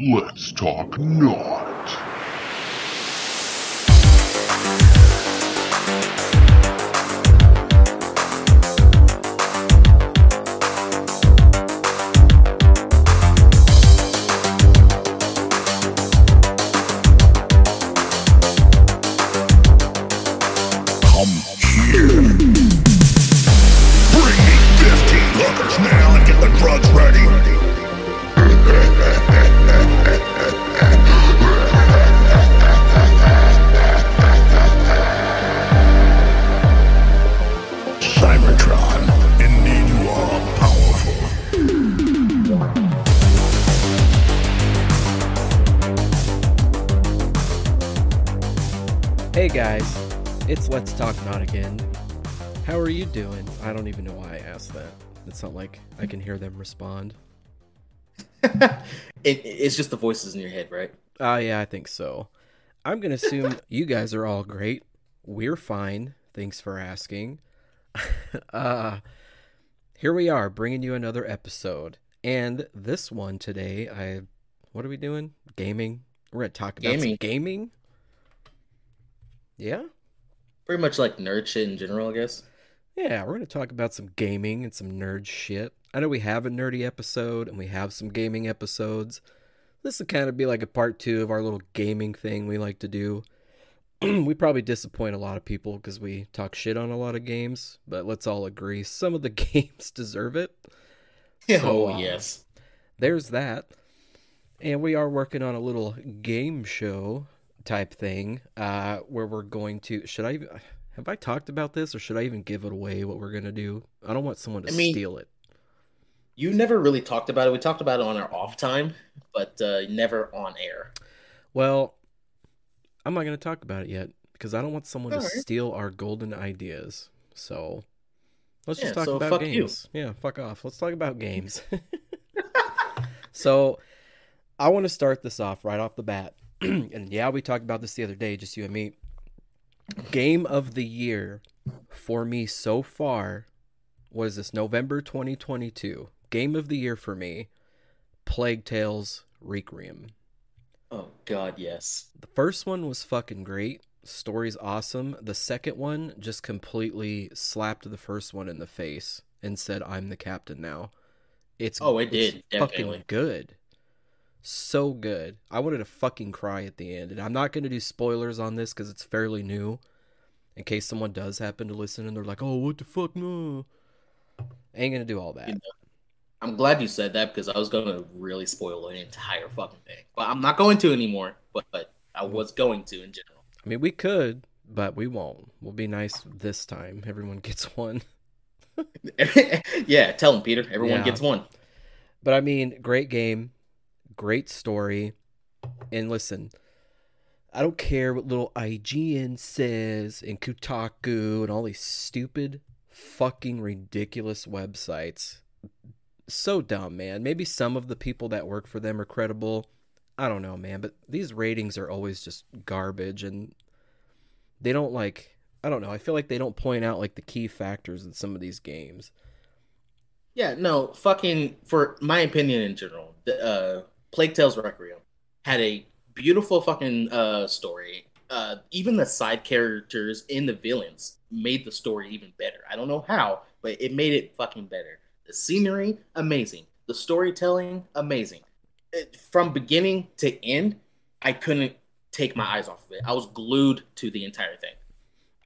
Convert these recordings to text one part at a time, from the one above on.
Let's talk naught. Doing? I don't even know why I asked that. It's not like I can hear them respond. it, it's just the voices in your head, right? Ah, yeah, I think so. I'm gonna assume you guys are all great. We're fine. Thanks for asking. uh, here we are, bringing you another episode, and this one today, I, what are we doing? Gaming. We're gonna talk about Gaming. gaming. Yeah. Pretty much like nerd shit in general, I guess. Yeah, we're going to talk about some gaming and some nerd shit. I know we have a nerdy episode and we have some gaming episodes. This will kind of be like a part two of our little gaming thing we like to do. we probably disappoint a lot of people because we talk shit on a lot of games, but let's all agree some of the games deserve it. So, oh uh, yes. There's that. And we are working on a little game show type thing uh, where we're going to. Should I even- have I talked about this or should I even give it away what we're going to do? I don't want someone to I mean- steal it. You never really talked about it. We talked about it on our off time, but uh, never on air. Well, I'm not going to talk about it yet because I don't want someone to Alright. steal our golden ideas. So let's just talk so about fuck you. games. Yeah, fuck off. Let's talk about games. so I want to start this off right off the bat. and yeah, we talked about this the other day, just you and me. Game of the year for me so far was this November 2022. Game of the year for me, Plague Tales Requiem. Oh God, yes. The first one was fucking great. Story's awesome. The second one just completely slapped the first one in the face and said, "I'm the captain now." It's Oh, it it's did, fucking good, so good. I wanted to fucking cry at the end, and I'm not gonna do spoilers on this because it's fairly new. In case someone does happen to listen and they're like, "Oh, what the fuck?" No, I ain't gonna do all that. You I'm glad you said that because I was gonna really spoil the entire fucking thing, but I'm not going to anymore. But, but I was going to in general. I mean, we could, but we won't. We'll be nice this time. Everyone gets one. yeah, tell him, Peter. Everyone Yeah. gets one. But I mean, great game, great story. And listen, I don't care what little IGN says and Kotaku and all these stupid, fucking ridiculous websites. So dumb, man. Maybe some of the people that work for them are credible. I don't know, man. But these ratings are always just garbage and they don't like. I don't know. I feel like they don't point out like the key factors in some of these games. Yeah, no, fucking for my opinion in general, the uh Plague Tales Requiem had a beautiful fucking uh story. Uh even the side characters in the villains made the story even better. I don't know how, but it made it fucking better. The scenery, amazing. The storytelling, amazing. It, from beginning to end, I couldn't take my eyes off of it. I was glued to the entire thing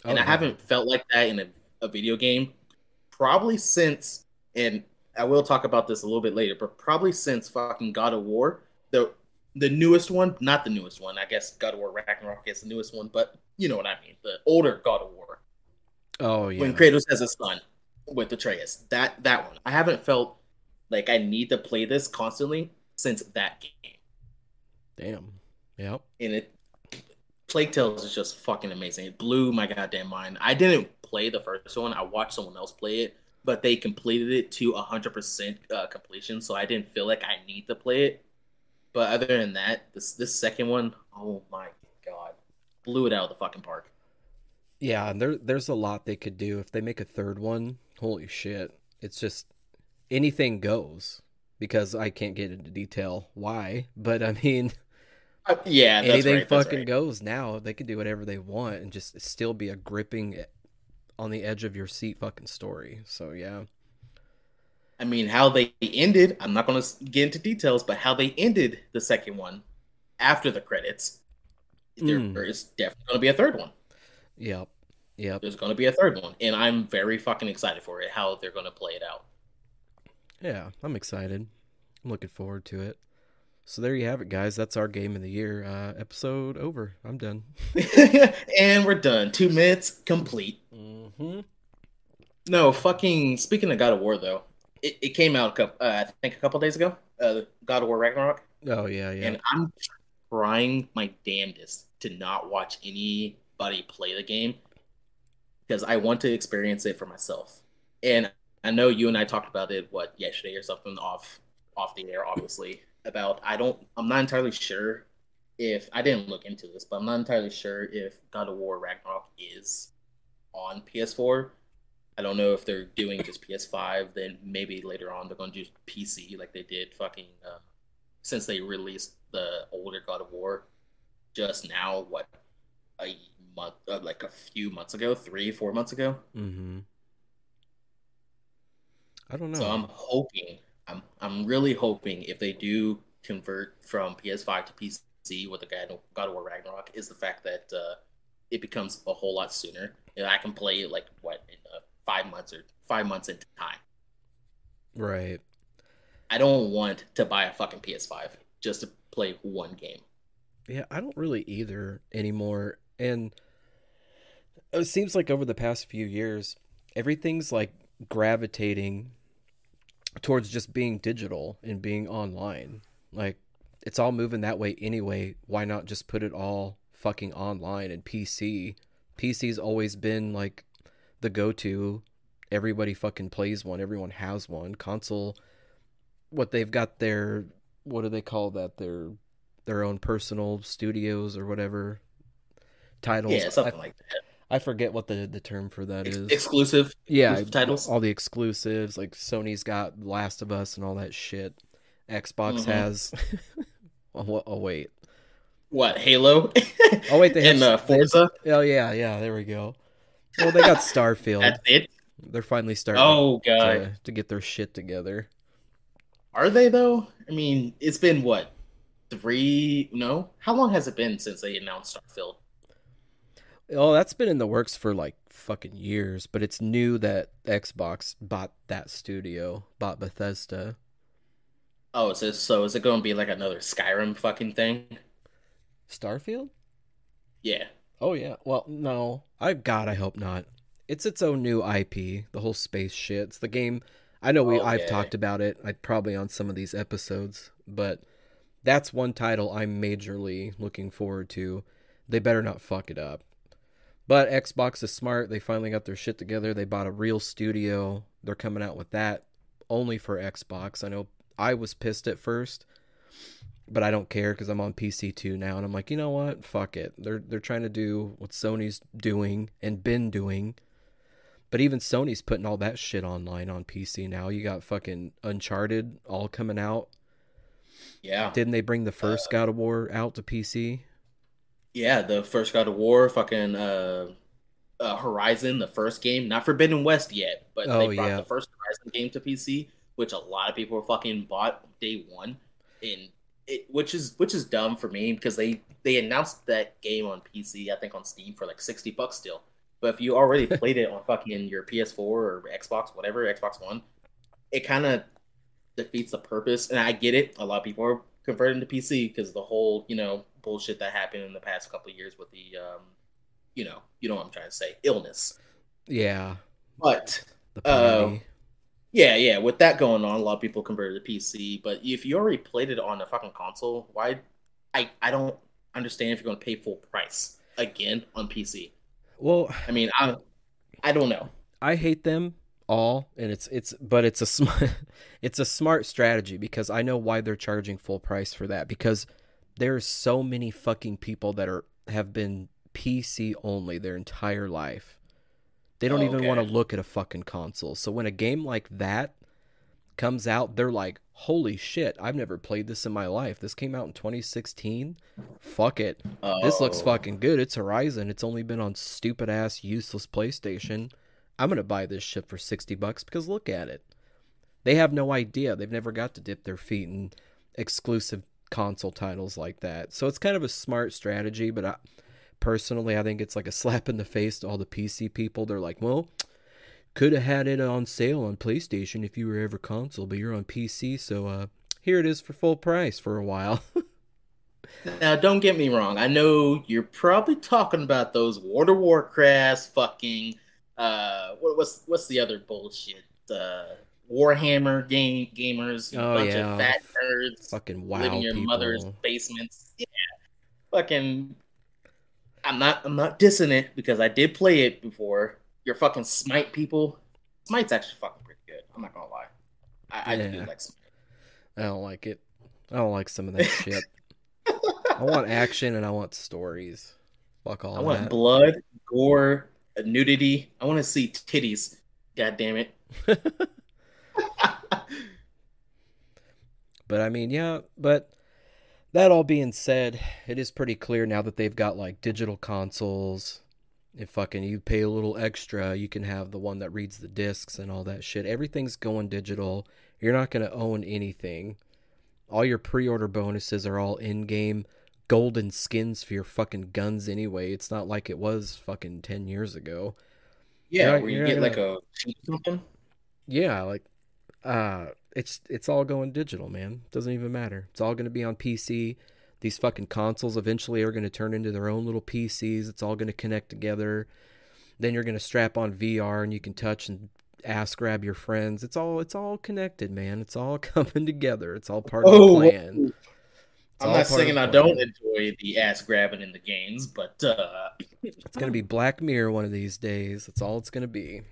and I haven't felt like that in a, a video game probably since and I will talk about this a little bit later, but probably since fucking God of War, the the newest one, not the newest one. I guess God of War Ragnarok is the newest one, but you know what I mean. The older God of War, Oh yeah. when Kratos has a son with Atreus. That that one. I haven't felt like I need to play this constantly since that game. Damn. Yep. and it Plague Tales is just fucking amazing. It blew my goddamn mind. I didn't play the first one. I watched someone else play it, but they completed it to 100% uh, completion, so I didn't feel like I need to play it. But other than that, this this second one, oh my god, blew it out of the fucking park. Yeah, and there there's a lot they could do if they make a third one. Holy shit. It's just anything goes because I can't get into detail why. But I mean, Uh, yeah, that's anything right, fucking right. goes now. They can do whatever they want and just still be a gripping on the edge of your seat fucking story. So yeah. I mean, how they ended, I'm not going to get into details, but how they ended the second one after the credits, Mm. there is definitely going to be a third one. Yep. Yep. There's going to be a third one, and I'm very fucking excited for it, how they're going to play it out. Yeah, I'm excited. I'm looking forward to it. So there you have it, guys. That's our game of the year. Uh, episode over. I'm done. and we're done. Two minutes complete. Mm-hmm. No, fucking. Speaking of God of War, though, it, it came out, a couple, uh, I think, a couple days ago. Uh, God of War Ragnarok. Oh yeah, yeah. and I'm trying my damnedest to not watch anybody play the game because I want to experience it for myself. And I know you and I talked about it what yesterday or something off off the air, obviously. About I don't I'm not entirely sure if I didn't look into this, but I'm not entirely sure if God of War Ragnarok is on PS4. I don't know if they're doing just PS5. Then maybe later on they're going to do PC like they did fucking uh, since they released the older God of War just now, what a month, uh, like a few months ago, three, four months ago. Mm-hmm. I don't know. So I'm hoping, I'm, I'm really hoping if they do convert from PS5 to PC with the God of War Ragnarok, is the fact that uh, it becomes a whole lot sooner, and I can play it like what in uh, five months or five months into time. right. I don't want to buy a fucking PS5 just to play one game. Yeah, I don't really either anymore. And it seems like over the past few years, everything's like gravitating towards just being digital and being online. Like it's all moving that way anyway. Why not just put it all fucking online and PC? PC's always been like the go-to. Everybody fucking plays one. Everyone has one. Console what they've got their what do they call that? Their their own personal studios or whatever titles. Yeah, something I, like that. I forget what the the term for that is. Exclusive. yeah, exclusive titles. all the exclusives like Sony's got Last of Us and all that shit. Xbox Mhm. has. oh, oh wait. What Halo? Oh wait, they have and uh, Forza. Oh yeah, yeah. There we go. Well, they got Starfield. That's it. They're finally starting Oh god, to, to get their shit together. are they though? I mean, it's been what three? No, how long has it been since they announced Starfield? Oh, that's been in the works for like fucking years, but it's new that Xbox bought that studio, bought Bethesda. Oh, so so is it going to be like another Skyrim fucking thing? Starfield? Yeah. Oh yeah. Well, no. I God, I hope not. It's its own new IP, the whole space shit. It's the game. I know we I've talked about it. I probably on some of these episodes, but that's one title I'm majorly looking forward to. They better not fuck it up. But Xbox is smart. They finally got their shit together. They bought a real studio. They're coming out with that only for Xbox. I know I was pissed at first, but I don't care because I'm on PC too now, and I'm like, you know what? Fuck it. They're they're trying to do what Sony's doing and been doing, but even Sony's putting all that shit online on PC now. You got fucking Uncharted all coming out. Yeah. Didn't they bring the first uh, God of War out to PC? Yeah, the first God of War, fucking uh, uh Horizon, the first game, not Forbidden West yet, but Oh, they brought yeah. the first Horizon game to PC, which a lot of people fucking bought day one, and it which is which is dumb for me because they they announced that game on PC, I think on Steam for like sixty bucks still. But if you already played it on fucking your PS4 or Xbox, whatever, Xbox One, it kind of defeats the purpose. And I get it. A lot of people are converting to PC because the whole, you know, bullshit that happened in the past couple of years with the, um, you know, you know what I'm trying to say, illness. Yeah, But the Oh. yeah, yeah, with that going on, a lot of people converted to PC. But if you already played it on a fucking console, why? I I don't understand if you're going to pay full price again on PC. well, I mean, I I don't know. I hate them all, and it's it's but it's a smart it's a smart strategy because I know why they're charging full price for that because there's so many fucking people that are have been PC only their entire life. They don't even want to look at a fucking console. So when a game like that comes out, they're like, "Holy shit! I've never played this in my life. This came out in 2016. Fuck it, this looks Oh. fucking good. It's Horizon. It's only been on stupid ass useless PlayStation. I'm gonna buy this shit for 60 bucks because look at it. They have no idea. They've never got to dip their feet in exclusive console titles like that. So it's kind of a smart strategy, but I, personally, I think it's like a slap in the face to all the PC people. They're like, well, could have had it on sale on PlayStation if you were ever console, but you're on PC, so uh, here it is for full price for a while. Now, don't get me wrong. I know you're probably talking about those World of Warcraft fucking uh what, what's what's the other bullshit? Uh Warhammer game gamers, Oh, bunch yeah. of fat nerds Fucking wow, live in your people. mother's basements. Yeah. Fucking I'm not I'm not dissing it because I did play it before. You're fucking smite people. Smite's actually fucking pretty good. I'm not gonna lie. I, I do Yeah. like smite. I don't like it. I don't like some of that shit. I want action and I want stories. Fuck all that. I want that. blood, gore, nudity. I want to see titties. God damn it. But I mean, yeah, but that all being said, it is pretty clear now that they've got like digital consoles. If fucking you pay a little extra, you can have the one that reads the discs and all that shit. Everything's going digital. You're not going to own anything. All your pre order bonuses are all in game golden skins for your fucking guns anyway. It's not like it was fucking 10 years ago. Yeah, You're- where you get like a something. Yeah, like uh it's it's all going digital, man. Doesn't even matter. It's all going to be on PC. These fucking consoles eventually are going to turn into their own little PCs. It's all going to connect together. Then you're going to strap on VR and you can touch and ass grab your friends. It's all it's all connected, man. It's all coming together. It's all part of Oh, the plan. It's I'm not saying I don't enjoy the ass grabbing in the games, but uh, It's going to be Black Mirror one of these days. That's all it's going to be.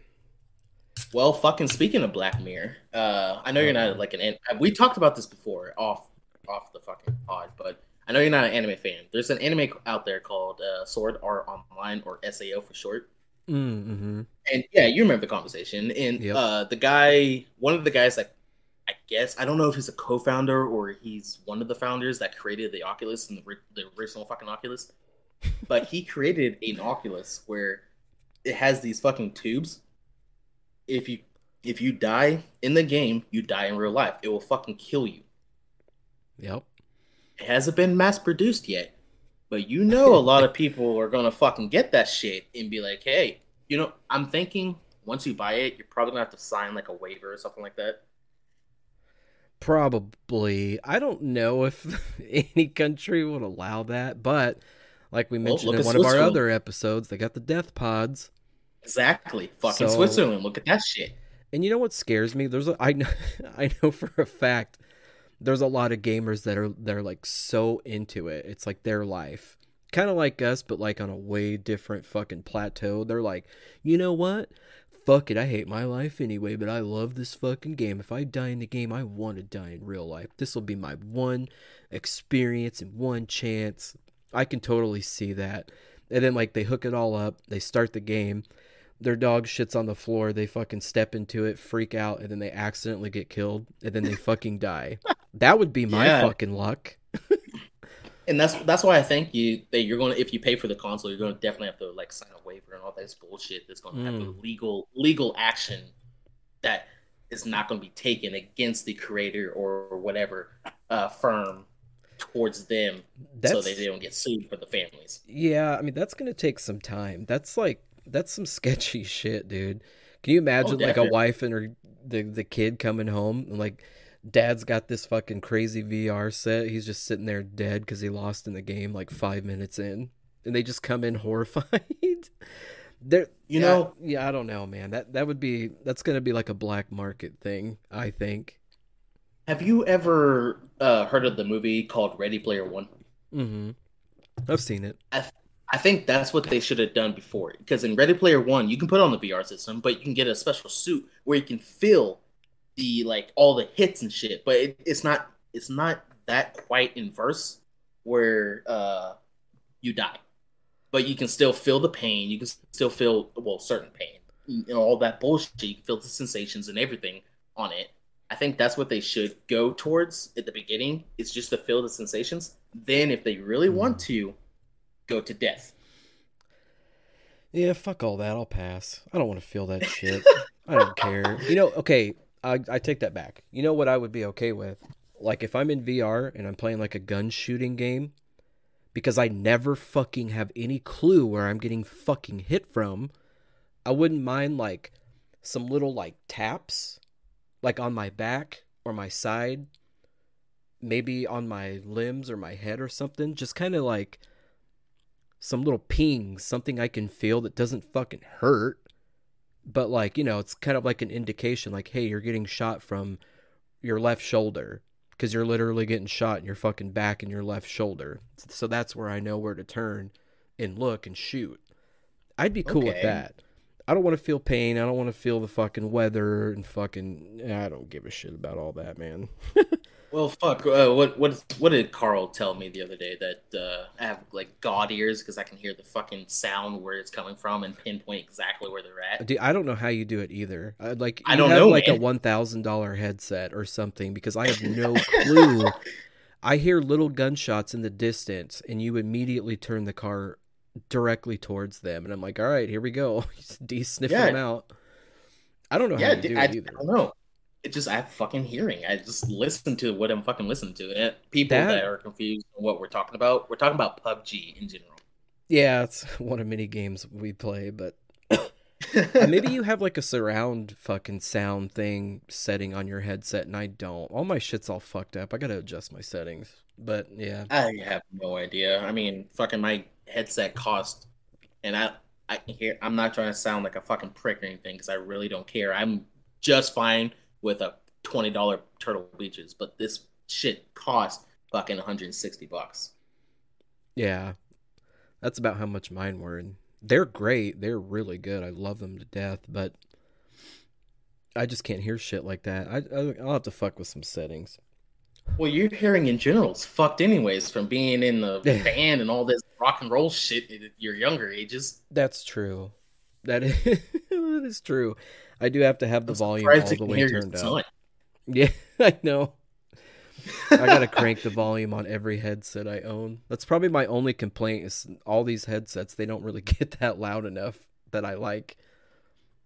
Well, fucking speaking of Black Mirror, uh, I know you're not like an. an- We talked about this before off off the fucking pod, but I know you're not an anime fan. There's an anime out there called uh, Sword Art Online or SAO for short. Mm-hmm. And yeah, you remember the conversation. And Yep. uh, the guy, one of the guys, like, I guess I don't know if he's a co-founder or he's one of the founders that created the Oculus and the, the original fucking Oculus. But he created an Oculus where it has these fucking tubes. If you if you die in the game, you die in real life. It will fucking kill you. Yep. It hasn't been mass produced yet, but you know a lot of people are gonna fucking get that shit and be like, hey, you know, I'm thinking once you buy it, you're probably gonna have to sign like a waiver or something like that. Probably. I don't know if any country would allow that, but like we mentioned look in one of our other episodes, they got the death pods. Exactly. Fucking So- Switzerland. Look at that shit. And you know what scares me? There's a I know I know for a fact there's a lot of gamers that are they're like so into it. It's like their life. Kind of like us, but like on a way different fucking plateau. They're like, you know what? Fuck it, I hate my life anyway, but I love this fucking game. If I die in the game, I want to die in real life. This will be my one experience and one chance. I can totally see that. And then like they hook it all up, they start the game, their dog shits on the floor, they fucking step into it, freak out, and then they accidentally get killed, and then they fucking die. That would be my Yeah. fucking luck. And that's that's why I think you that you're gonna if you pay for the console, you're gonna definitely have to like sign a waiver and all this bullshit that's gonna have Mm. legal legal action that is not gonna be taken against the creator or whatever uh, firm towards them That's so they don't get sued for the families. yeah. I mean, that's gonna take some time. That's like that's some sketchy shit, dude. Can you imagine like a wife and her the the kid coming home and like dad's got this fucking crazy VR set. He's just sitting there dead because he lost in the game like five minutes in, and they just come in horrified. They're You yeah, know- yeah, I don't know, man. That that would be that's gonna be like a black market thing. I think. Have you ever uh, heard of the movie called Ready Player One? Mm-hmm. I've seen it. I think that's what they should have done before. Because in Ready Player One, you can put on the VR system, but you can get a special suit where you can feel the like all the hits and shit. But it, it's not it's not that quite inverse where uh you die, but you can still feel the pain. You can still feel well certain pain and all that bullshit. You can feel the sensations and everything on it. I think that's what they should go towards at the beginning. It's just to feel the sensations. Then, if they really want to, go to death. Yeah, fuck all that. I'll pass. I don't want to feel that shit. I don't care. You know, okay, I, I take that back. You know what I would be okay with? Like if I'm in VR and I'm playing like a gun shooting game, because I never fucking have any clue where I'm getting fucking hit from, I wouldn't mind like some little like taps, like on my back or my side, maybe on my limbs or my head or something. Just kind of like some little pings, something I can feel that doesn't fucking hurt. But like, you know, it's kind of like an indication like, hey, you're getting shot from your left shoulder because you're literally getting shot in your fucking back and your left shoulder. So that's where I know where to turn and look and shoot. I'd be cool with that. I don't want to feel pain. I don't want to feel the fucking weather and fucking. I don't give a shit about all that, man. Well, fuck. Uh, what what what did Carl tell me the other day that uh, I have like god ears because I can hear the fucking sound where it's coming from and pinpoint exactly where they're at. Dude, I don't know how you do it either. I, like, I don't have know, like a one thousand dollar headset or something because I have no clue. I hear little gunshots in the distance, and you immediately turn the car directly towards them, and I'm like, all right, here we go. D sniffing Yeah. them out. I don't know how yeah, you do I, it I either. don't know. It just I have fucking hearing. I just listen to what I'm fucking listening to. And people That- that... are confused on what we're talking about, we're talking about PUBG in general. Yeah, it's one of many games we play, but maybe you have like a surround fucking sound thing setting on your headset, and I don't. All my shit's all fucked up. I gotta adjust my settings. But yeah, I have no idea. I mean, fucking my headset cost, and I I can hear. I'm not trying to sound like a fucking prick or anything because I really don't care. I'm just fine with a twenty dollar Turtle Beaches, but this shit cost fucking 160 bucks. yeah, that's about how much mine were. And they're great. They're really good. I love them to death. But I just can't hear shit like that. I, I I'll have to fuck with some settings. Well, your hearing in general is fucked anyways from being in the band and all this rock and roll shit at your younger ages. That's true. That is, that is true. I do have to have the I'm volume all the way turned up. Yeah, I know. I gotta crank the volume on every headset I own. That's probably my only complaint is all these headsets they don't really get that loud enough that I like.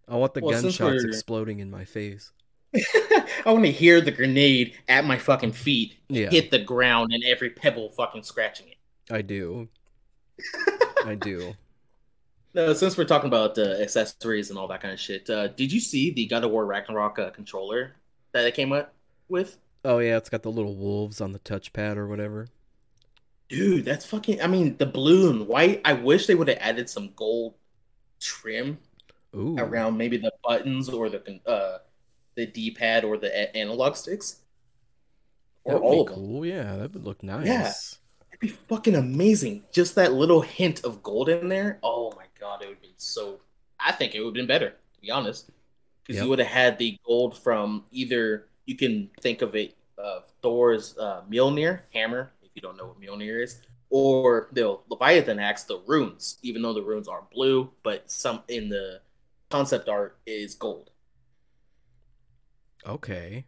I want the Well, gunshots exploding in my face. I want to hear the grenade at my fucking feet Yeah, hit the ground and every pebble fucking scratching it. I do. I do. No, since we're talking about uh, accessories and all that kind of shit, uh, did you see the God of War Ragnarok uh, controller that it came up with? Oh yeah, it's got the little wolves on the touchpad or whatever. Dude, that's fucking. I mean, the blue and white. I wish they would have added some gold trim Ooh. around maybe the buttons or the uh the D pad or the analog sticks or all of them. Yeah, that would look nice. Yeah. It'd be fucking amazing. Just that little hint of gold in there. Oh my god, it would be so. I think it would have been better, to be honest, because Yep. you would have had the gold from either. You can think of it of Thor's uh, Mjolnir hammer, if you don't know what Mjolnir is, or the Leviathan axe, the runes. Even though the runes are blue, but some in the concept art is gold. Okay.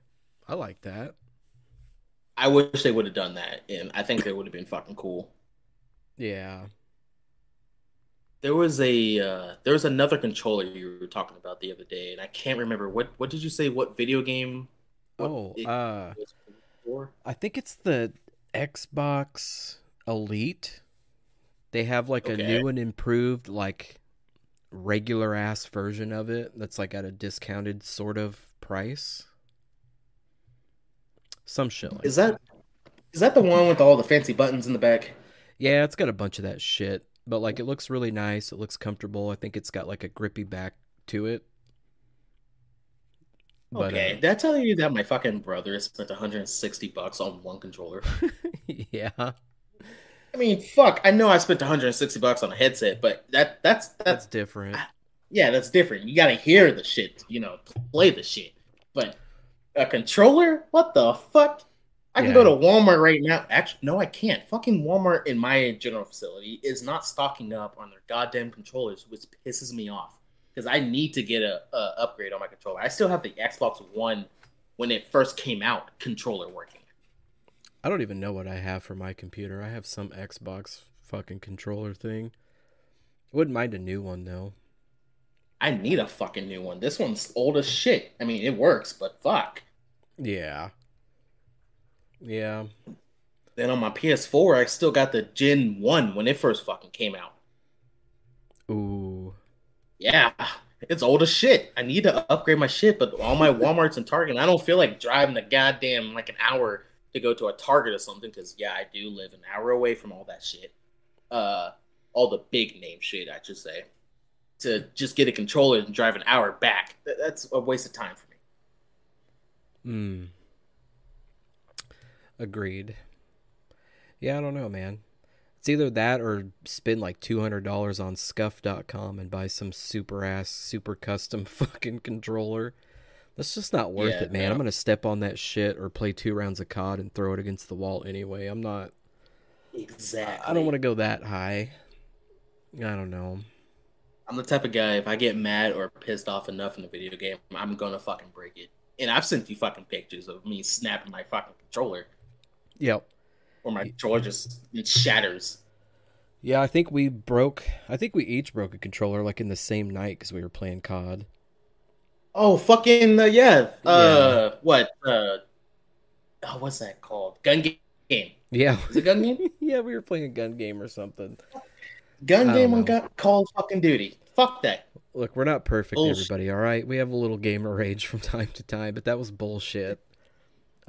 I like that. I wish they would have done that, and I think that would have been fucking cool. Yeah. There was a uh, there was another controller you were talking about the other day, and I can't remember what what did you say? What video game? what Oh, uh was for? I think it's the Xbox Elite. They have like a new and improved like regular ass version of it that's like at a discounted sort of price. Some shit like Is that is that the one with all the fancy buttons in the back? Yeah, it's got a bunch of that shit, but like it looks really nice. It looks comfortable. I think it's got like a grippy back to it. But, Okay, uh, did I you that my fucking brother spent 160 bucks on one controller? yeah. I mean, fuck. I know I spent 160 bucks on a headset, but that that's That's that's different. yeah, that's different. You gotta hear the shit, you know, play the shit. But a controller? What the fuck? I can Yeah. go to Walmart right now. Actually, no, I can't. Fucking Walmart in my general facility is not stocking up on their goddamn controllers, which pisses me off. Because I need to get a, a upgrade on my controller. I still have the Xbox One when it first came out controller working. I don't even know what I have for my computer. I have some Xbox fucking controller thing. Wouldn't mind a new one though. I need a fucking new one. This one's old as shit. I mean, it works, but fuck. Yeah. Yeah. Then on my PS4, I still got the Gen 1 when it first fucking came out. Ooh. Yeah, it's old as shit. I need to upgrade my shit, but all my Walmarts and Target, I don't feel like driving a goddamn like an hour to go to a Target or something because yeah, I do live an hour away from all that shit. Uh, all the big name shit, I should say. To just get a controller and drive an hour back, that's a waste of time for me. Hmm. Agreed. Yeah, I don't know, man. It's either that or spend like two hundred dollars on scuff.com and buy some super ass, super custom fucking controller. That's just not worth Yeah, it, man. no. I'm gonna step on that shit or play two rounds of COD and throw it against the wall anyway. I'm not Exactly. I don't want to go that high. I don't know. I'm the type of guy if I get mad or pissed off enough in a video game, I'm gonna fucking break it. And I've sent you fucking pictures of me snapping my fucking controller, Yep. or my controller just it shatters. Yeah, I think we broke. I think we each broke a controller like in the same night because we were playing COD. Oh fucking uh, yeah. Uh, what? Uh, oh, what's that called? Gun game. Yeah, Is it gun game? yeah, we were playing a gun game or something. Gun game on gun- Call fucking Duty. Fuck that. Look, we're not perfect, Bullshit. everybody. All right, we have a little gamer rage from time to time, but that was bullshit.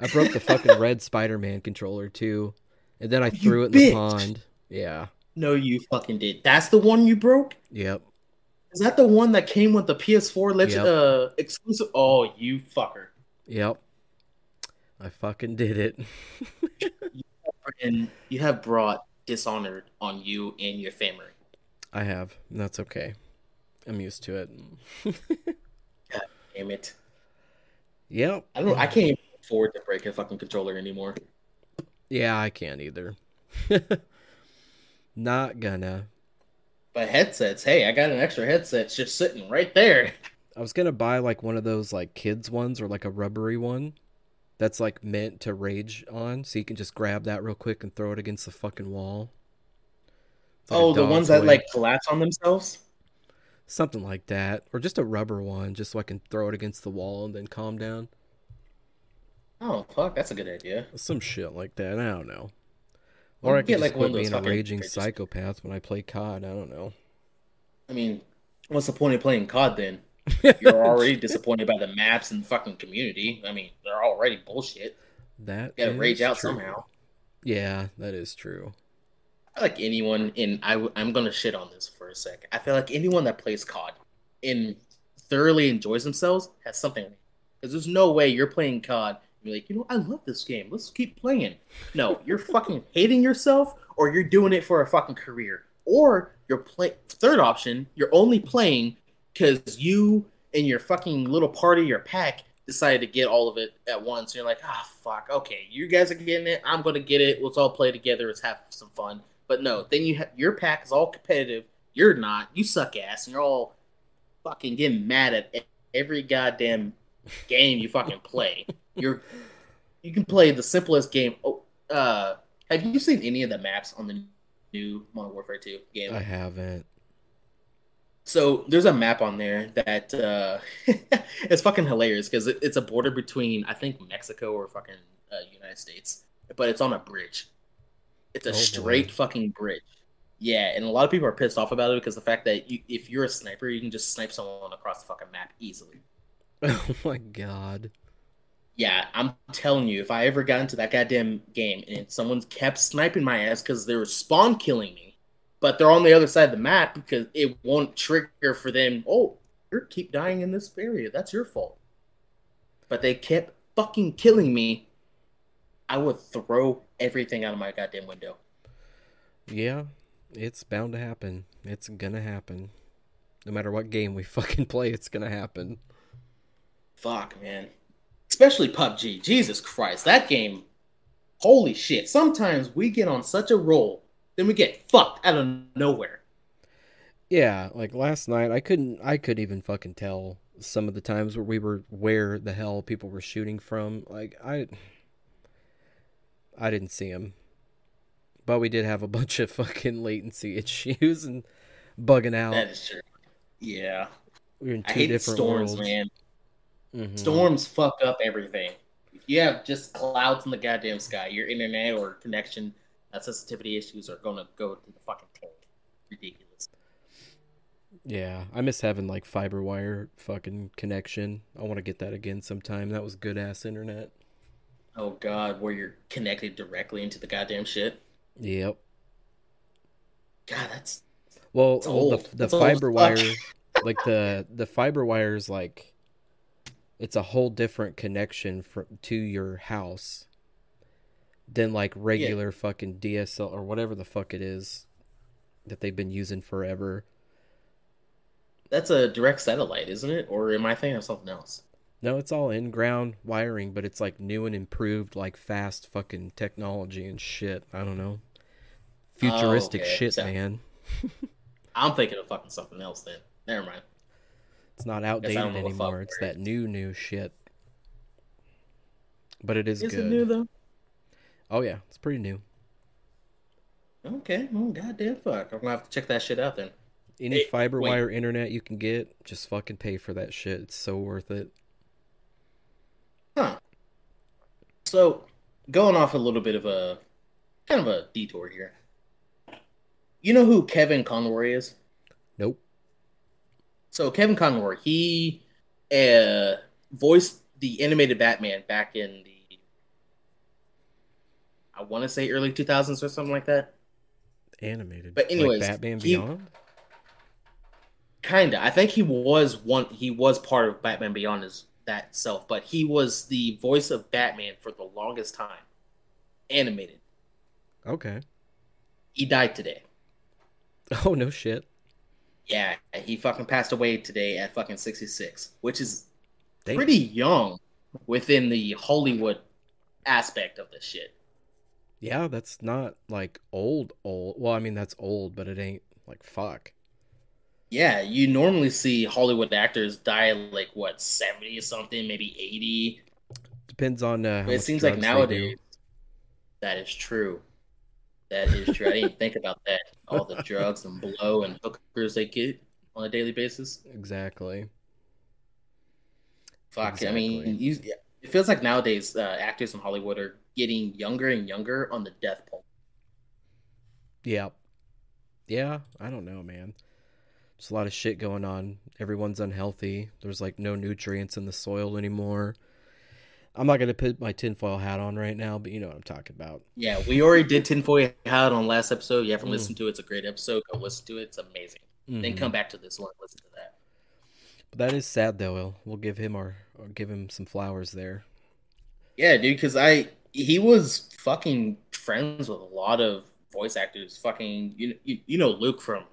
I broke the fucking red Spider-Man controller too, and then I You threw it in the bitch. pond. Yeah. No, you fucking did. That's the one you broke. Yep. Is that the one that came with the PS4 legend Yep. uh exclusive? Oh, you fucker. Yep. I fucking did it. And you have brought dishonor on you and your family. I have. That's okay. I'm used to it. Damn it. Yep. I don't. I can't afford to break a fucking controller anymore. Yeah, I can't either. Not gonna. But headsets, hey, I got an extra headset it's just sitting right there. I was gonna buy like one of those like kids ones or like a rubbery one that's like meant to rage on, so you can just grab that real quick and throw it against the fucking wall. Like oh, the ones that like collapse on themselves. something like that, or just a rubber one, just so I can throw it against the wall and then calm down. Oh fuck, that's a good idea. Some shit like that. I don't know. Or I get, like, just one quit being a raging psychopath when I play COD. I don't know. I mean, what's the point of playing COD then? You're already disappointed by the maps and fucking community. I mean, they're already bullshit. that You gotta rage out true. somehow. Yeah, that is true. I feel like anyone in I w- I'm gonna shit on this for a sec. I feel like anyone that plays COD and thoroughly enjoys themselves has something. Because there's no way you're playing COD you're like, you know, I love this game. Let's keep playing. No, you're fucking hating yourself, or you're doing it for a fucking career, or you're play. Third option, you're only playing because you and your fucking little party, your pack, decided to get all of it at once. You're like, ah, fuck. Okay, you guys are getting it. I'm gonna get it. Let's all play together. Let's have some fun. But no, then you ha- your pack is all competitive. You're not. You suck ass, and you're all fucking getting mad at every goddamn game you fucking play. You're you can play the simplest game. Oh, uh, have you seen any of the maps on the new Modern Warfare 2 game? I haven't. So there's a map on there that uh, it's fucking hilarious because it, it's a border between I think Mexico or fucking uh, United States, but it's on a bridge. It's a Oh, boy. straight fucking bridge. Yeah, and a lot of people are pissed off about it because the fact that you, if you're a sniper, you can just snipe someone across the fucking map easily. Oh my god. Yeah, I'm telling you, if I ever got into that goddamn game and someone kept sniping my ass because they were spawn killing me, but they're on the other side of the map because it won't trigger for them. Oh, you keep dying in this area. That's your fault. But they kept fucking killing me. I would throw everything out of my goddamn window. Yeah, it's bound to happen. It's gonna happen. No matter what game we fucking play, it's gonna happen. Fuck, man. Especially PUBG. Jesus Christ, that game. Holy shit. Sometimes we get on such a roll, then we get fucked out of nowhere. Yeah, like last night I couldn't I couldn't even fucking tell some of the times where we were where the hell people were shooting from. Like I, I didn't see them, but we did have a bunch of fucking latency issues and bugging out. That is true. Yeah. we were in two different storms, worlds. man. Mhm. Storms fuck up everything. If you have just clouds in the goddamn sky, your internet or connection uh, sensitivity issues are gonna go to the fucking tank. Ridiculous. Yeah, I miss having like fiber wire fucking connection. I want to get that again sometime. That was good ass internet. Oh god, where you're connected directly into the goddamn shit. Yep. God, that's Well, old. the the as fiber wire, like the the fiber wire is like, it's a whole different connection from to your house than like regular fucking DSL or whatever the fuck it is that they've been using forever. that's a direct satellite, isn't it? Or am I thinking of something else? No, it's all in ground wiring, but it's like new and improved, like fast fucking technology and shit. I don't know. Futuristic Oh, okay. shit, So- man. I'm thinking of fucking something else then. Never mind. It's not outdated don't know what anymore. It's word. that new, new shit. But it is, Is good. it new though? Oh yeah, it's pretty new. Okay. Oh goddamn fuck. I'm gonna have to check that shit out then. Any Hey, fiber wait. wire internet you can get, just fucking pay for that shit. It's so worth it. Huh. So, going off a little bit of a kind of a detour here. You know who Kevin Conroy is? Nope. So Kevin Conroy, he uh, voiced the animated Batman back in the I want to say early 2000s or something like that. Animated. But anyways, like Batman he- Beyond. Kinda. I think he was one. He was part of Batman Beyond his that self, but he was the voice of Batman for the longest time, animated. Okay. He died today. Oh no shit. Yeah, he fucking passed away today at fucking 66, which is Damn. pretty young within the Hollywood aspect of this shit. Yeah, that's not like old old. Well, I mean that's old, but it ain't like fuck. Yeah, you normally see Hollywood actors die like what 70 or something, maybe 80. Depends on uh, it seems like nowadays that is true. That is true. I didn't think about that. All the drugs and blow and hookers they get on a daily basis. Exactly. Fuck. I mean, you, it feels like nowadays uh, actors in Hollywood are getting younger and younger on the death poll. Yeah. Yeah, I don't know, man. There's a lot of shit going on. Everyone's unhealthy. There's like no nutrients in the soil anymore. I'm not gonna put my tinfoil hat on right now, but you know what I'm talking about. Yeah, we already did tinfoil hat on last episode. You haven't Mm. listened to it. It's a great episode. Go listen to it. It's amazing. Then Mhm. come back to this one. Listen to that. But that is sad though. We'll, we'll give him our or give him some flowers there. Yeah, dude, because I he was fucking friends with a lot of voice actors. Fucking you you, you know Luke from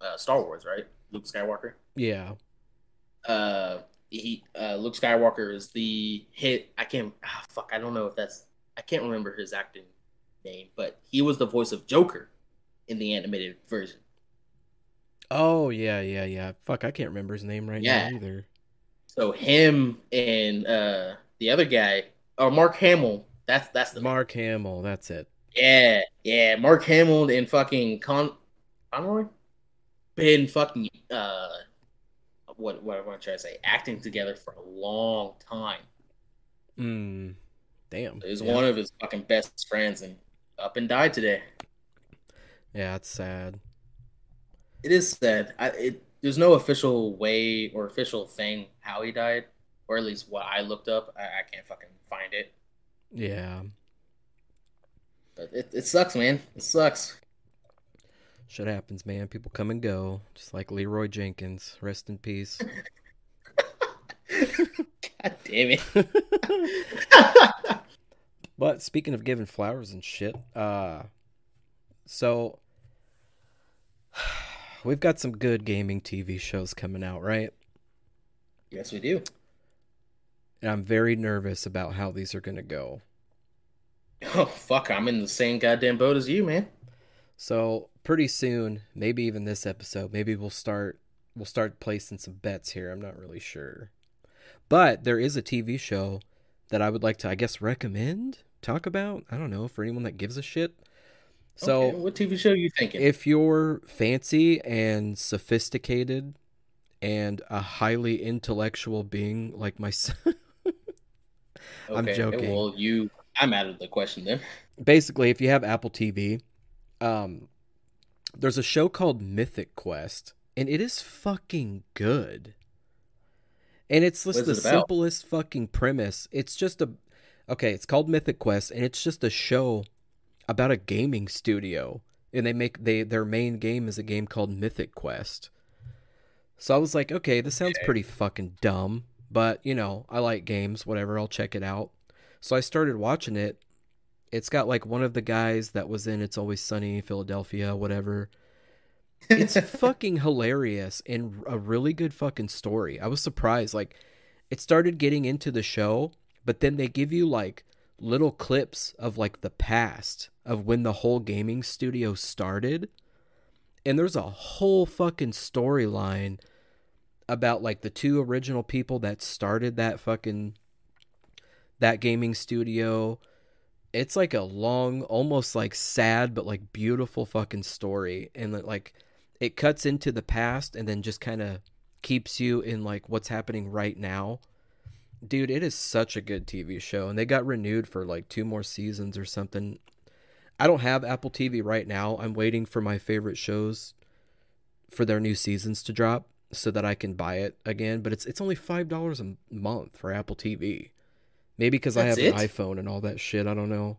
uh, Star Wars, right? Luke Skywalker. Yeah. Uh, he uh, Luke Skywalker is the hit. I can't. Ah, fuck, I don't know if that's. I can't remember his acting name, but he was the voice of Joker in the animated version. Oh yeah, yeah, yeah. Fuck, I can't remember his name right Yeah. now either. So him and uh the other guy, or Mark Hamill. That's that's the Mark Hamill, that's it. Yeah, yeah, Mark Hamill and fucking Con Conroy been fucking uh what what I trying to try to say? Acting together for a long time. Mm. Damn. It was yeah. one of his fucking best friends and up and died today. Yeah, it's sad. It is sad. I it there's no official way or official thing how he died, or at least what I looked up. I, I can't fucking find it. Yeah. But it, it sucks, man. It sucks. Shit happens, man. People come and go. Just like Leroy Jenkins. Rest in peace. God damn it. But speaking of giving flowers and shit, uh so we've got some good gaming TV shows coming out, right? yes, we do. And I'm very nervous about how these are going to go. Oh fuck, I'm in the same goddamn boat as you, man. So, pretty soon, maybe even this episode, maybe we'll start we'll start placing some bets here. I'm not really sure. But there is a TV show that I would like to, I guess, recommend, talk about. I don't know for anyone that gives a shit. So, Okay, what TV show are you thinking? if you're fancy and sophisticated and a highly intellectual being like myself, I'm Okay, joking. Well, you, I'm out of the question then. basically, if you have Apple TV, um, there's a show called Mythic Quest, and it is fucking good. And it's just the it simplest fucking premise. It's just a okay. It's called Mythic Quest, and it's just a show about a gaming studio, and they make they their main game is a game called Mythic Quest. So I was like, okay, this sounds Okay. pretty fucking dumb, but you know, I like games, whatever. I'll check it out. So I started watching it. It's got like one of the guys that was in It's Always Sunny, Philadelphia, whatever. It's fucking hilarious and a really good fucking story. I was surprised. Like, it started getting into the show, but then they give you like little clips of like the past of when the whole gaming studio started. And there's a whole fucking storyline about like the two original people that started that fucking that gaming studio. It's like a long, almost like sad but like beautiful fucking story and like it cuts into the past and then just kind of keeps you in like what's happening right now. Dude, it is such a good TV show and they got renewed for like two more seasons or something. I don't have Apple TV right now. I'm waiting for my favorite shows for their new seasons to drop so that I can buy it again, but it's it's only $5 a month for Apple TV. Maybe because I have That's an iPhone and all that shit. I don't know.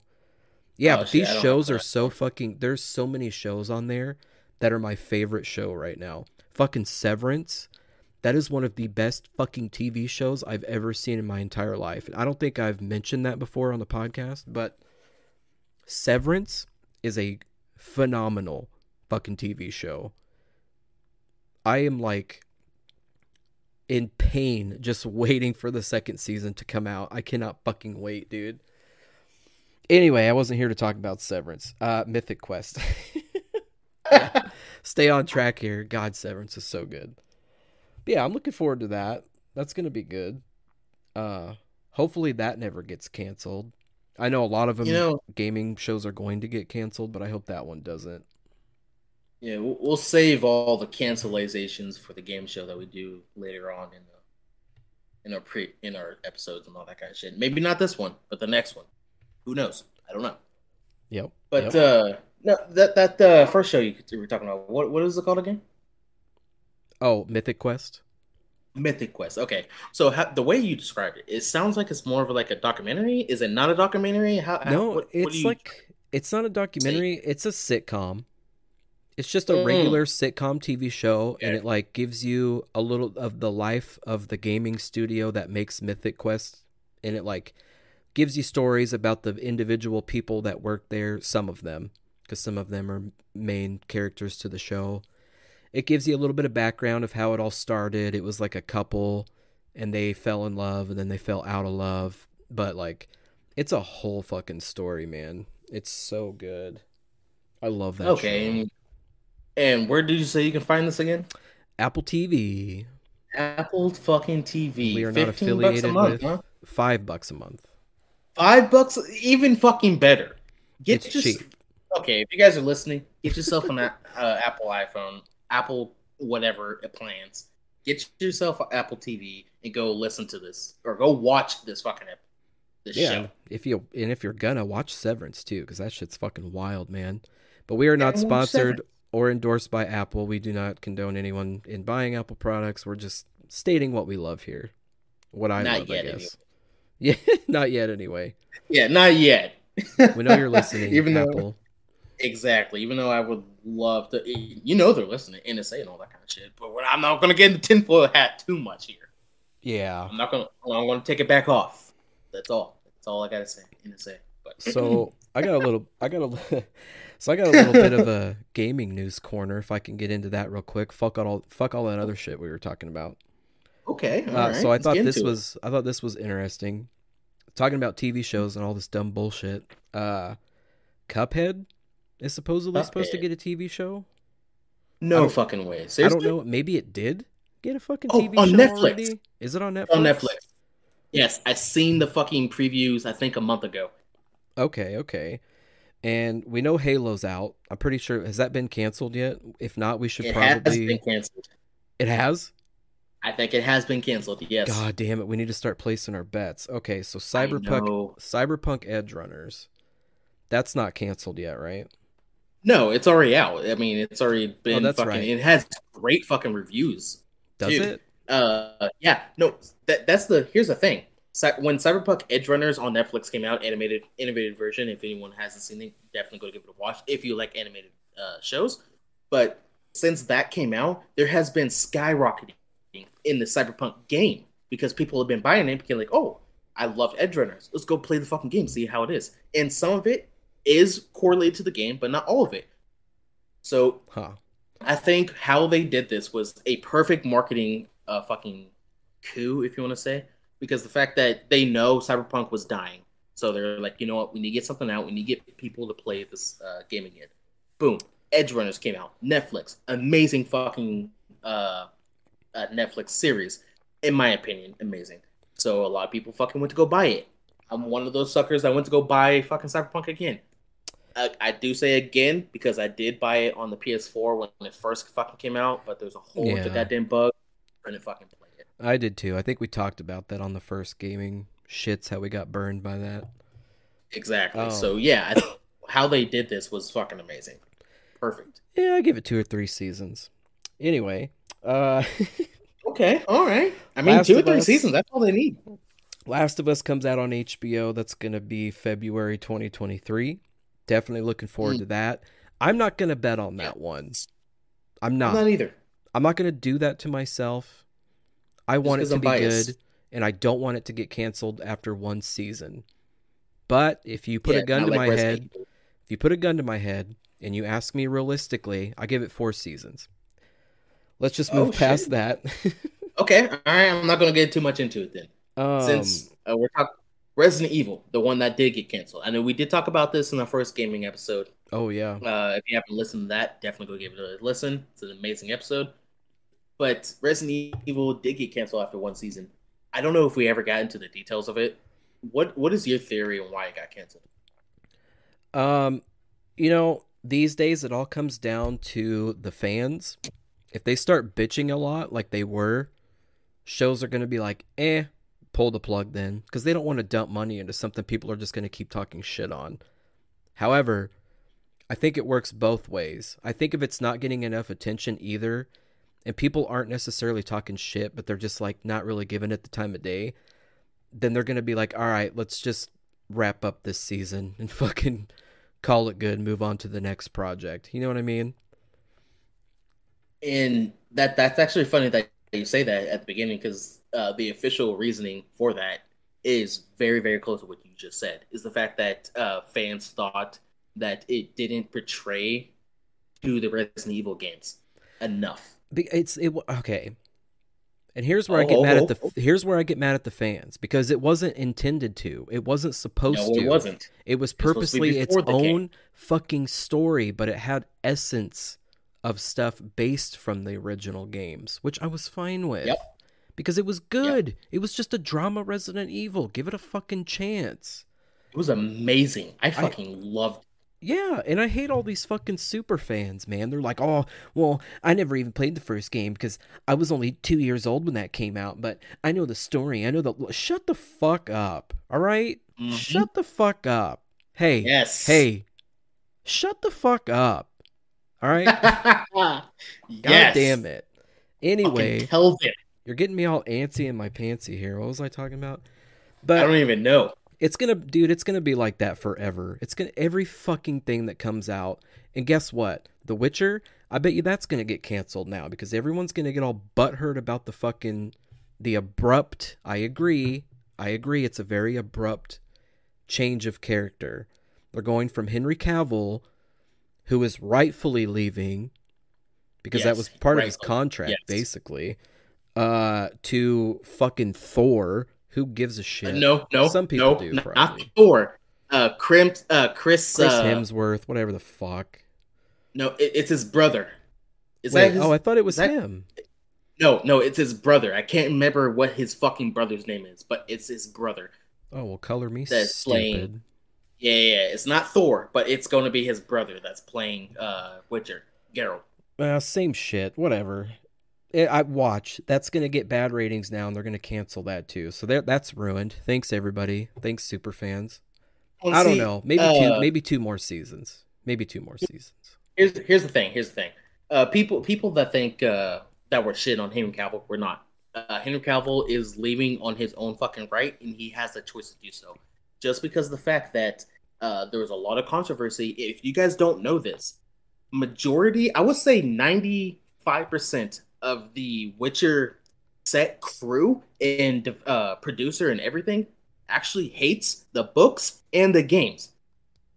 Yeah, Oh, but shit, these I don't have shows are so fucking. There's so many shows on there that are my favorite show right now. Fucking Severance. That is one of the best fucking TV shows I've ever seen in my entire life. And I don't think I've mentioned that before on the podcast, but Severance is a phenomenal fucking TV show. I am like in pain just waiting for the second season to come out. I cannot fucking wait, dude. Anyway, I wasn't here to talk about Severance. Uh Mythic Quest. Stay on track here. God, Severance is so good. But yeah, I'm looking forward to that. That's gonna be good. Uh hopefully that never gets canceled. I know a lot of them You know- gaming shows are going to get canceled, but I hope that one doesn't. Yeah, we'll, we'll save all the cancelizations for the game show that we do later on in the in our pre in our episodes and all that kind of shit. Maybe not this one, but the next one. Who knows? I don't know. Yep. But yep. uh no, that that uh, first show you, were talking about, what what is it called again? oh, Mythic Quest. Mythic Quest. Okay, so how, the way you described it, it sounds like it's more of like a documentary. Is it not a documentary? How? No, what- what it's you- like it's not a documentary. It's a sitcom. It's just a Mm. regular sitcom TV show, and it like gives you a little of the life of the gaming studio that makes Mythic Quest, and it like gives you stories about the individual people that work there. Some of them, because some of them are main characters to the show. It gives you a little bit of background of how it all started. It was like a couple, and they fell in love, and then they fell out of love. But like, it's a whole fucking story, man. It's so good. I love that. okay. show. And, where did you say you can find this again? Apple TV, Apple fucking TV. We are not 15 bucks a affiliated month, with- huh? five bucks a month. Five bucks, even fucking better. Get It's just cheap. okay. If you guys are listening, get yourself an uh, Apple iPhone, Apple whatever plans. Get yourself an Apple TV and go listen to this or go watch this fucking ep- this Yeah, show. if you and if you're gonna watch Severance too, because that shit's fucking wild, man. But we are not sponsored. Or endorsed by Apple. We do not condone anyone in buying Apple products. We're just stating what we love here. What I Not love, I guess. Yeah, not yet. Anyway, Yeah, not yet. we know you're listening, Even though- Apple. Exactly. Even though I would love to, you know, they're listening, NSA and all that kind of shit. But I'm not going to get in the tinfoil hat too much here. Yeah. I'm not going to. I'm going to take it back off. That's all. That's all I got to say. NSA. But So I got a little. I got a. So I got a little bit of a gaming news corner. If I can get into that real quick. Fuck all. Fuck all that other shit we were talking about. okay. all Uh, right, so I let's thought this was I thought this was interesting. Talking about TV shows and all this dumb bullshit. Uh, Cuphead is supposedly supposed to get a TV show. No fucking way. I don't know. Maybe it did get a fucking Oh, TV on show Netflix. already? Is it on Netflix? on Netflix. Yes, I seen the fucking previews. I think a month ago. Okay, okay. And we know Halo's out. I'm pretty sure has that been canceled yet? If not, we should It has probably been canceled. It has? I think it has been canceled. Yes. God damn it, we need to start placing our bets. Okay, so Cyberpunk. Cyberpunk Edge Runners. That's not canceled yet, right? No, it's already out. I mean, it's already been Oh, fucking. right. It has great fucking reviews. Does Dude. it? Uh, yeah. No, that that's the. Here's the thing. When Cyberpunk Edge Runners on Netflix came out, animated animated version. If anyone hasn't seen it, definitely go give it a watch. If you like animated uh, shows, but since that came out, there has been skyrocketing in the Cyberpunk game because people have been buying it because like, oh, I loved Edge Runners. Let's go play the fucking game, see how it is. And some of it is correlated to the game, but not all of it. So Huh. I think how they did this was a perfect marketing uh, fucking coup, if you want to say, because the fact that they know Cyberpunk was dying, so they're like, you know what, we need to get something out. We need to get people to play this uh, game again. Boom, Edge Runners came out. Netflix, amazing fucking uh, uh, Netflix series, in my opinion, amazing. So a lot of people fucking went to go buy it. I'm one of those suckers that went to go buy fucking Cyberpunk again. I, I do say again because I did buy it on the PS4 when it first fucking came out, but there's a whole bunch Yeah. of goddamn bug. and it fucking play it. I did too. I think we talked about that on the first gaming shits how we got burned by that. Exactly. Oh. So yeah, I, how they did this was fucking amazing. Perfect. Yeah, I give it two or three seasons. Anyway, uh Okay. All right. I mean, Last two or three Us. seasons. That's all they need. Last of Us comes out on HBO. That's going to be February 2023. Definitely looking forward Mm. to that. I'm not going to bet on that Yeah. one. I'm I'm not. not either. I'm not going to do that to myself. I want it to I'm be biased. good, and I don't want it to get canceled after one season. But if you put Yeah, a gun to like my Resident head, Evil. if you put a gun to my head and you ask me realistically, I give it four seasons. Let's just Oh, move past shit. that. Okay. All right. I'm not gonna get too much into it then. um, Since uh, we're talking Resident Evil, the one that did get canceled. I know we did talk about this in our first gaming episode. oh yeah, Uh, if you haven't listened to that, definitely go give it a listen. It's an amazing episode. But Resident Evil did get canceled after one season. I don't know if we ever got into the details of it. What What is your theory on why it got canceled? Um, you know, these days it all comes down to the fans. If they start bitching a lot like they were, shows are going to be like, eh, pull the plug then. Because they don't want to dump money into something people are just going to keep talking shit on. However, I think it works both ways. I think if it's not getting enough attention either, and people aren't necessarily talking shit, but they're just like not really giving it the time of day, then they're going to be like, all right, let's just wrap up this season and fucking call it good, move on to the next project. You know what I mean? And that that's actually funny that you say that at the beginning because uh, the official reasoning for that is very very close to what you just said. Is the fact that uh, fans thought that it didn't portray to the Resident Evil games enough. It's it okay. And here's where I Oh, get oh, mad oh, at the oh. here's where I get mad at the fans because it wasn't intended to. It wasn't supposed No, to. it wasn't. It was supposed to be purposely its the game. own fucking story, but it had essence of stuff based from the original games, which I was fine with. Yep. Because it was good. It was just a drama Resident Evil. Give it a fucking chance. It was amazing. I fucking loved it. Yeah, and I hate all these fucking super fans, man. They're like, "Oh, well, I never even played the first game because I was only 2 years old when that came out, but I know the story. I know the Shut the fuck up. All right? Mhm. Shut the fuck up. Hey. Yes. Hey. Shut the fuck up. All right? God yes. damn it. Anyway, Fucking tell them. you're getting me all antsy in my pantsy here. What was I talking about? But I don't even know. It's gonna dude it's gonna be like that forever. It's gonna every fucking thing that comes out and guess what? The witcher i bet you that's gonna get canceled now because everyone's gonna get all butthurt about the fucking the abrupt i agree i agree it's a very abrupt change of character. They're going from henry cavill who is rightfully leaving because that was part of his contract Yes. basically uh to fucking thor who gives a shit no, no, Some people no, do, not, probably. not Thor. Uh, Crim, uh, Chris. Chris uh, Hemsworth, whatever the fuck. No, it, it's his brother. Is Wait, that his? oh, I thought it was that- him. No, no, it's his brother. I can't remember what his fucking brother's name is, but it's his brother. Oh well, color me That's stupid. playing- Yeah, yeah, yeah. It's not Thor, but it's going to be his brother that's playing uh Witcher, Geralt. Uh, same shit. Whatever. Eh, I watch. That's gonna get bad ratings now, and they're gonna cancel that too. So that that's ruined. Thanks everybody. Thanks super fans. Well, I don't know. Maybe two. uh, Maybe two more seasons. Maybe two more seasons. Here's here's the thing. Here's the thing. Uh, people people that think uh that were shit on Henry Cavill, we're not. Uh, Henry Cavill is leaving on his own fucking right, and he has the choice to do so. Just because of the fact that uh, there was a lot of controversy. If you guys don't know this, majority, I would say ninety five percent of the Witcher set crew and uh, producer and everything actually hates the books and the games.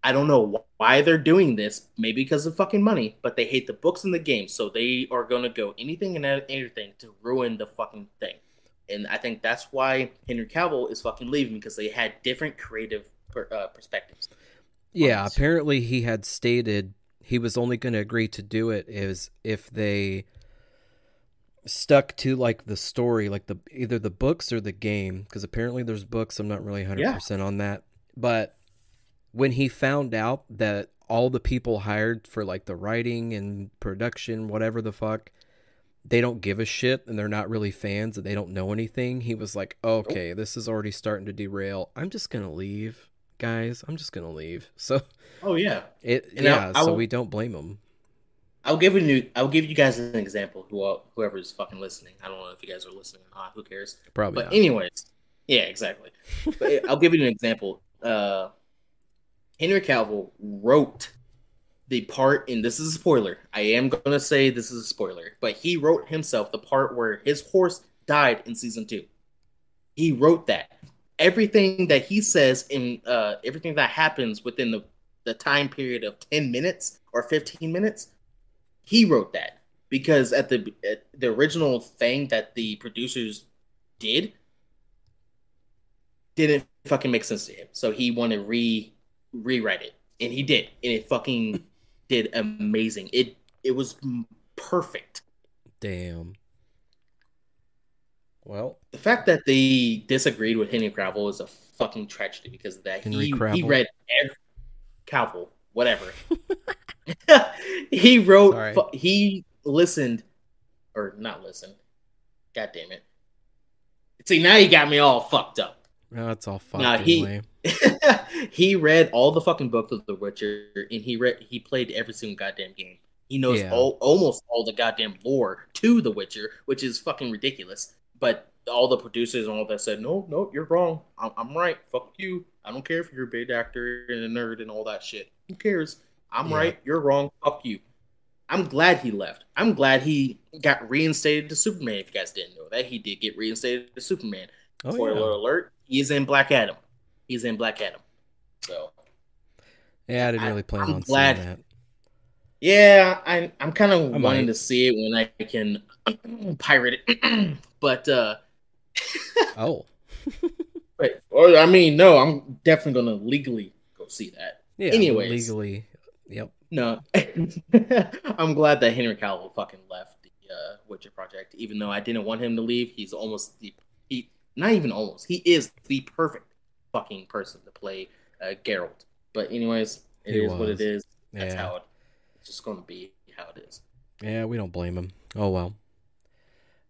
I don't know why they're doing this. Maybe because of fucking money, but they hate the books and the games, so they are gonna go anything and everything to ruin the fucking thing. And I think that's why Henry Cavill is fucking leaving because they had different creative per, uh, perspectives. Yeah. Honest. Apparently, he had stated he was only going to agree to do it is if they stuck to like the story, like the either the books or the game. Because apparently, there's books. I'm not really 100 percent on that, but when he found out that all the people hired for like the writing and production, whatever the fuck, they don't give a shit and they're not really fans and they don't know anything. He was like, okay, this is already starting to derail. I'm just gonna leave, guys. I'm just gonna leave. So Oh yeah, it, And yeah. I- I so will- we don't blame him. I'll give you new, I'll give you guys an example. Who whoever's fucking listening, I don't know if you guys are listening or not. Who cares? Probably. But not. anyways, yeah, exactly. I'll give you an example. Uh, Henry Cavill wrote the part, and this is a spoiler. I am gonna say this is a spoiler, but he wrote himself the part where his horse died in season two. He wrote that. Everything that he says in uh, everything that happens within the the time period of ten minutes or fifteen minutes, he wrote that because at the at the original thing that the producers did didn't fucking make sense to him. So he wanted to re rewrite it, and he did, and it fucking did amazing. It it was perfect. Damn. Well, The fact that they disagreed with Henry Cavill is a fucking tragedy because of that. Henry he he read every Cavill, whatever. he wrote. Sorry. He listened, or not listened. God damn it! See, now you got me all fucked up. no, it's all fucked Nah, he- he read all the fucking books of The Witcher, and he read he played every single goddamn game. He knows Yeah. all almost all the goddamn lore to The Witcher, which is fucking ridiculous. But all the producers and all that said, "No, no, you're wrong. I'm, I'm right. Fuck you. I don't care if you're a big actor and a nerd and all that shit. Who cares? I'm Yeah. right. You're wrong. Fuck you." I'm glad he left. I'm glad he got reinstated to Superman. If you guys didn't know that, he did get reinstated to Superman. Oh Spoiler yeah. alert: He's in Black Adam. He's in Black Adam. So Yeah, I didn't really plan I'm on glad- seeing that. yeah, I, I'm kind of I wanting to see it when I can pirate it, but uh, Oh, but or I mean, no, I'm definitely gonna legally go see that. Yeah. Anyways. legally, yep. No, I'm glad that Henry Cavill fucking left the uh, Witcher project, even though I didn't want him to leave. He's almost the he, not even almost. He is the perfect fucking person to play uh, Geralt. But anyways, it He is what it is. That's Yeah. how it. It's just gonna be how it is. Yeah, we don't blame him. Oh well.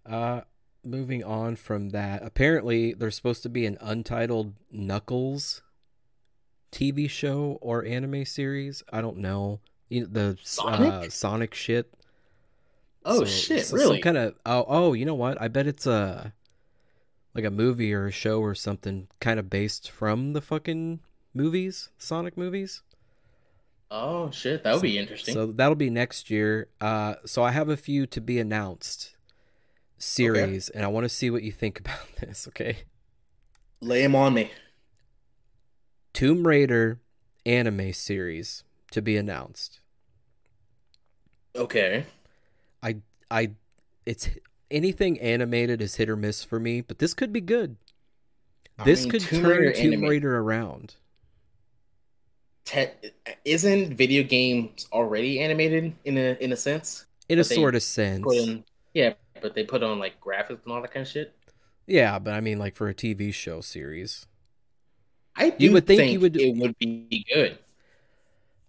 Uh moving on from that. Apparently there's supposed to be an untitled Knuckles TV show or anime series. I don't know. You the Sonic? Uh, Sonic shit. Oh, shit, Some really? kind of oh oh, you know what? I bet it's a like a movie or a show or something kind of based from the fucking movies, Sonic movies. Oh shit, that would be interesting. So that'll be next year. Uh, so I have a few to be announced series, and I want to see what you think about this. Okay, Lay them on me. Tomb Raider anime series to be announced. Okay. I, I it's anything animated is hit or miss for me, but this could be good. I This mean, could Tomb turn Raider Tomb anime- Raider around. Te- isn't video games already animated in a in a sense? In a But they sort of sense. In, yeah, but they put on like graphics and all that kind of shit. Yeah, but I mean, like for a TV show series, I You would think think, you would- it would be good.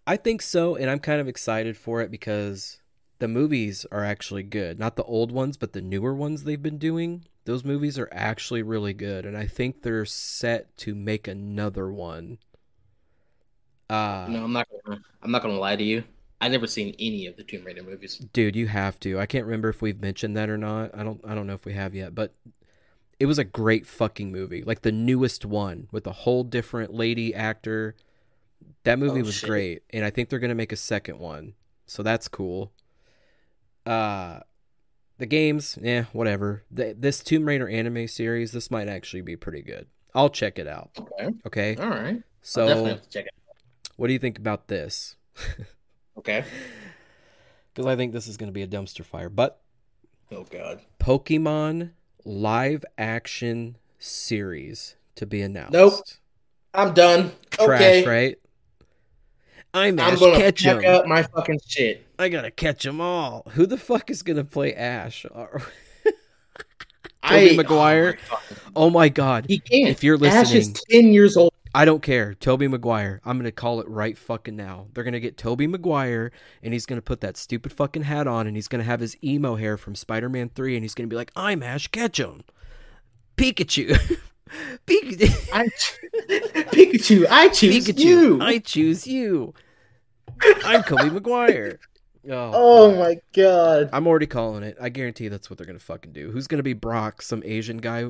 I think so, and I'm kind of excited for it because the movies are actually good. Not the old ones, but the newer ones they've been doing. Those movies are actually really good, and I think they're set to make another one. Uh, No, I'm not gonna. I'm not gonna lie to you. I never seen any of the Tomb Raider movies. dude, you have to. I can't remember if we've mentioned that or not. I don't. I don't know if we have yet, but it was a great fucking movie. Like the newest one with a whole different lady actor. That movie Oh, was shit. great, and I think they're gonna make a second one, so that's cool. Uh, the games, yeah, whatever. The, this Tomb Raider anime series, this might actually be pretty good. I'll check it out. Okay, Okay, all right. So definitely have to check it. what do you think about this? Okay. Because I think this is gonna be a dumpster fire, but Oh God. Pokemon live action series to be announced. Nope. I'm done. Trash, okay. right? I'm I'm Ash gonna pack up my fucking shit. I gotta catch them all. Who the fuck is gonna play Ash? I, oh Maguire? Oh, my oh my god. he can't. If you're listening, Ash is ten years old. I don't care. Tobey Maguire. I'm gonna call it right fucking now. They're gonna get Tobey Maguire and he's gonna put that stupid fucking hat on and he's gonna have his emo hair from Spider-Man 3 and he's gonna be like, I'm Ash Ketchum. Pikachu. Pikachu. I, Pikachu, I choose Pikachu, you. I choose you. I'm Kobe Maguire. Oh, oh my god. I'm already calling it. I guarantee that's what they're gonna fucking do. Who's gonna be Brock? Some Asian guy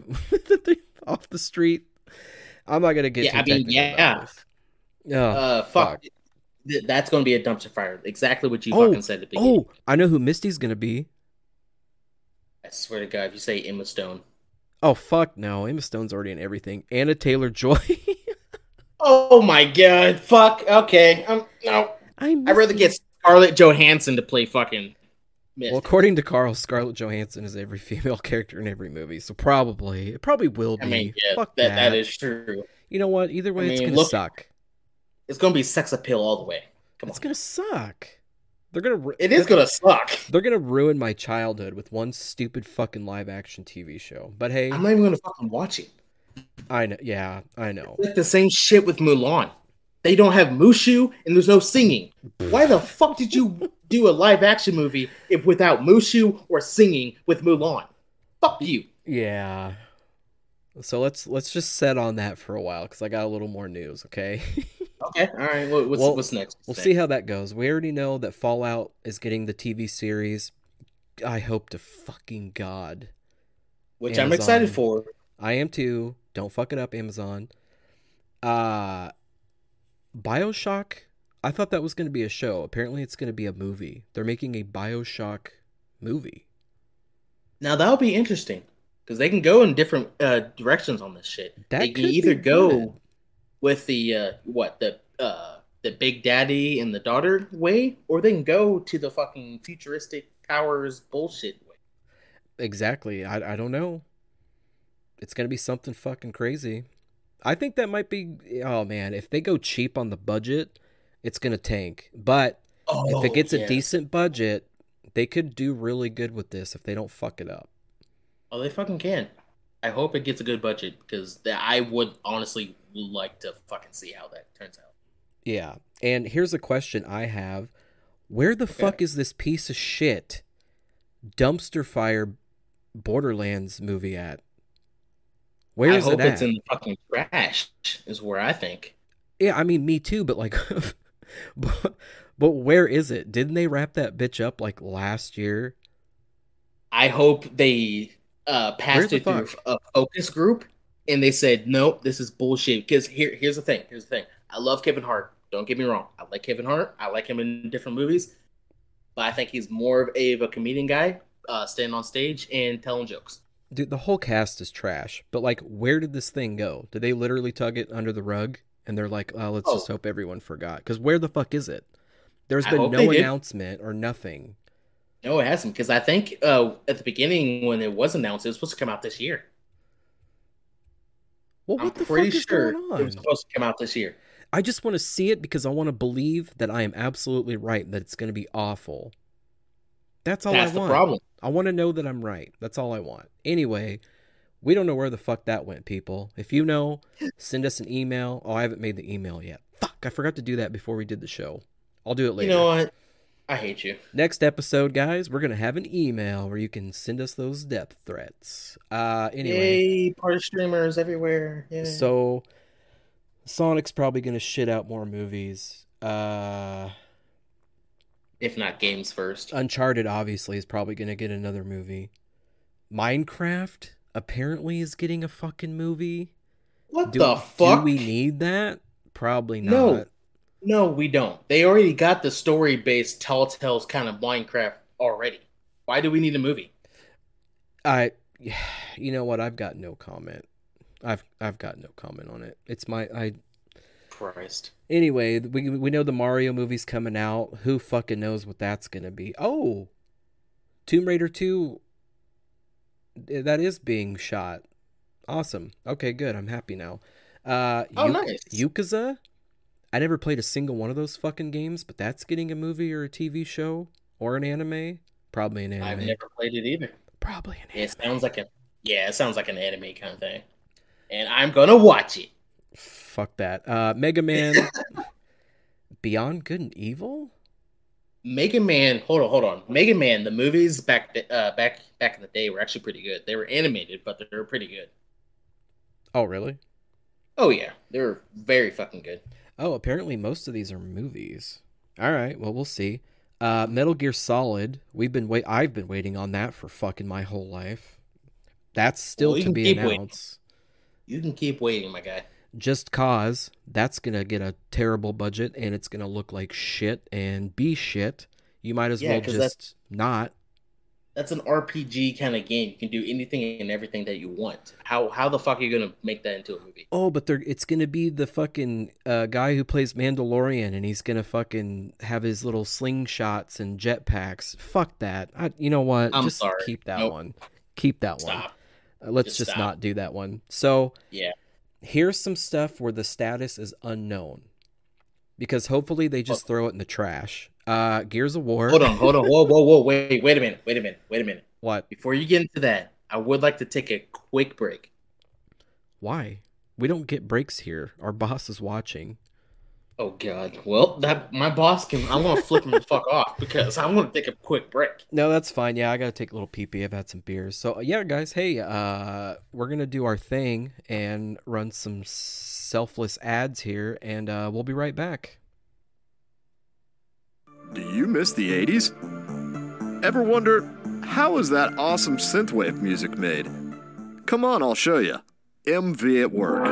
off the street? I'm not gonna get Yeah, I mean, yeah. Oh, Uh, fuck. Th- That's gonna be a dumpster fire. Exactly what you Oh, fucking said at the beginning. Oh, I know who Misty's gonna be. I swear to God, if you say Emma Stone. Oh fuck no, Emma Stone's already in everything. Anya Taylor Joy. Oh my god. Fuck. Okay. Um. No. I'm I'd rather get Scarlett Johansson to play fucking. Mist. Well, according to Carl, Scarlett Johansson is every female character in every movie, so probably it probably will be. I mean, yeah, Fuck that, that. that is true. You know what? Either way, it's mean, gonna look- suck. It's gonna be sex appeal all the way. Come It's on. gonna suck. They're gonna. ru- It is gonna suck. They're gonna ruin my childhood with one stupid fucking live action TV show. But hey, I'm not even gonna fucking watch it. I know. Yeah, I know. Like the same shit with Mulan. They don't have Mushu and there's no singing. Why the fuck did you do a live action movie if without Mushu or singing with Mulan? Fuck you. Yeah. So let's let's just set on that for a while because I got a little more news. Okay. Okay, all right. What's Well, what's next? We'll see how that goes. We already know that Fallout is getting the TV series. I hope to fucking God. Which I'm excited for. I am too. Don't fuck it up, Amazon. Uh BioShock. I thought that was going to be a show. Apparently it's going to be a movie. They're making a BioShock movie. Now that'll be interesting because they can go in different uh, directions on this shit. That they can either go good. with the uh, what the uh, the big daddy and the daughter way, or they can go to the fucking futuristic powers bullshit way. Exactly. I I don't know. It's going to be something fucking crazy. I think that might be oh man, if they go cheap on the budget, it's going to tank. But if it oh, gets a decent budget, they could do really good with this if they don't fuck it up. oh, they fucking can. I hope it gets a good budget because I would honestly like to fucking see how that turns out. Yeah. And here's a question I have. Where the fuck is this piece of shit dumpster fire Borderlands movie at? Where I is hope it at? it's in the fucking trash. Is where I think. Yeah, I mean me too, but like but, but where is it? Didn't they wrap that bitch up like last year? I hope they uh, passed the it through a focus group and they said, nope, this is bullshit. Because here, here's the thing. Here's the thing. I love Kevin Hart. Don't get me wrong. I like Kevin Hart. I like him in different movies. But I think he's more of a, of a comedian guy, uh, standing on stage and telling jokes. Dude, the whole cast is trash. But like where did this thing go? Did they literally tug it under the rug and they're like, "Oh, let's Oh. just hope everyone forgot." Cuz where the fuck is it? There's been no announcement or nothing. No, it hasn't. Because I think uh, at the beginning when it was announced, it was supposed to come out this year. Well, I'm what the pretty fuck is sure going it was supposed to come out this year. I just want to see it because I want to believe that I am absolutely right that it's going to be awful. That's all That's I the want. problem. I want to know that I'm right. That's all I want. Anyway, we don't know where the fuck that went, people. If you know, send us an email. Oh, I haven't made the email yet. Fuck, I forgot to do that before we did the show. I'll do it later. You know what? I hate you. Next episode, guys, we're gonna have an email where you can send us those depth threats. Uh, anyway, Yay, party streamers everywhere. Yay. so Sonic's probably gonna shit out more movies. Uh, if not games first. Uncharted obviously is probably gonna get another movie. Minecraft apparently is getting a fucking movie. what Do, the fuck? do we need that? Probably not. No. No, we don't. They already got the story based Telltale's kind of Minecraft already. Why do we need a movie? I, you know what? I've got no comment. I've I've got no comment on it. It's my I. Christ. Anyway, we we know the Mario movie's coming out. Who fucking knows what that's gonna be? Oh, Tomb Raider two. eh, That is being shot. Awesome. Okay, good. I'm happy now. Uh, Oh, Yu- nice. Yakuza. I never played a single one of those fucking games, but that's getting a movie or a TV show or an anime. Probably an anime. I've never played it either. Probably an anime. It sounds like a yeah, it sounds like an anime kind of thing. And I'm gonna watch it. Fuck that. Uh, Mega Man. Beyond Good and Evil. Mega Man, hold on, hold on. Mega Man, the movies back uh back back in the day were actually pretty good. They were animated, but they were pretty good. Oh, really? Oh yeah, they were very fucking good. Oh, apparently most of these are movies. All right, well we'll see. Uh, Metal Gear Solid. We've been wait. I've been waiting on that for fucking my whole life. That's still Well, to be keep waiting. announced. You can keep waiting, my guy. Just Cause. That's gonna get a terrible budget and it's gonna look like shit and be shit. You might as Yeah, well just that's- not. That's an RPG kind of game. You can do anything and everything that you want. How how the fuck are you gonna make that into a movie? Oh, but they're it's gonna be the fucking uh, guy who plays Mandalorian, and he's gonna fucking have his little slingshots and jetpacks. Fuck that. I, you know what? I'm just sorry. keep that Nope. one. Keep that one. Uh, let's Just just, not do that one. So Yeah. Here's some stuff where the status is unknown, because hopefully they just throw it in the trash. Uh, Gears of War. Hold on, hold on, whoa, whoa, whoa, wait, wait a minute, wait a minute, wait a minute. What? Before you get into that, I would like to take a quick break. Why? We don't get breaks here. Our boss is watching. Oh God. Well, that my boss can. I'm gonna flip him the fuck off because I'm gonna take a quick break. No, that's fine. Yeah, I gotta take a little pee pee. I've had some beers. So yeah, guys, hey, uh, we're gonna do our thing and run some selfless ads here, and uh, we'll be right back. Do you miss the 80s? Ever wonder, how is that awesome synthwave music made? Come on, I'll show you. MV at work.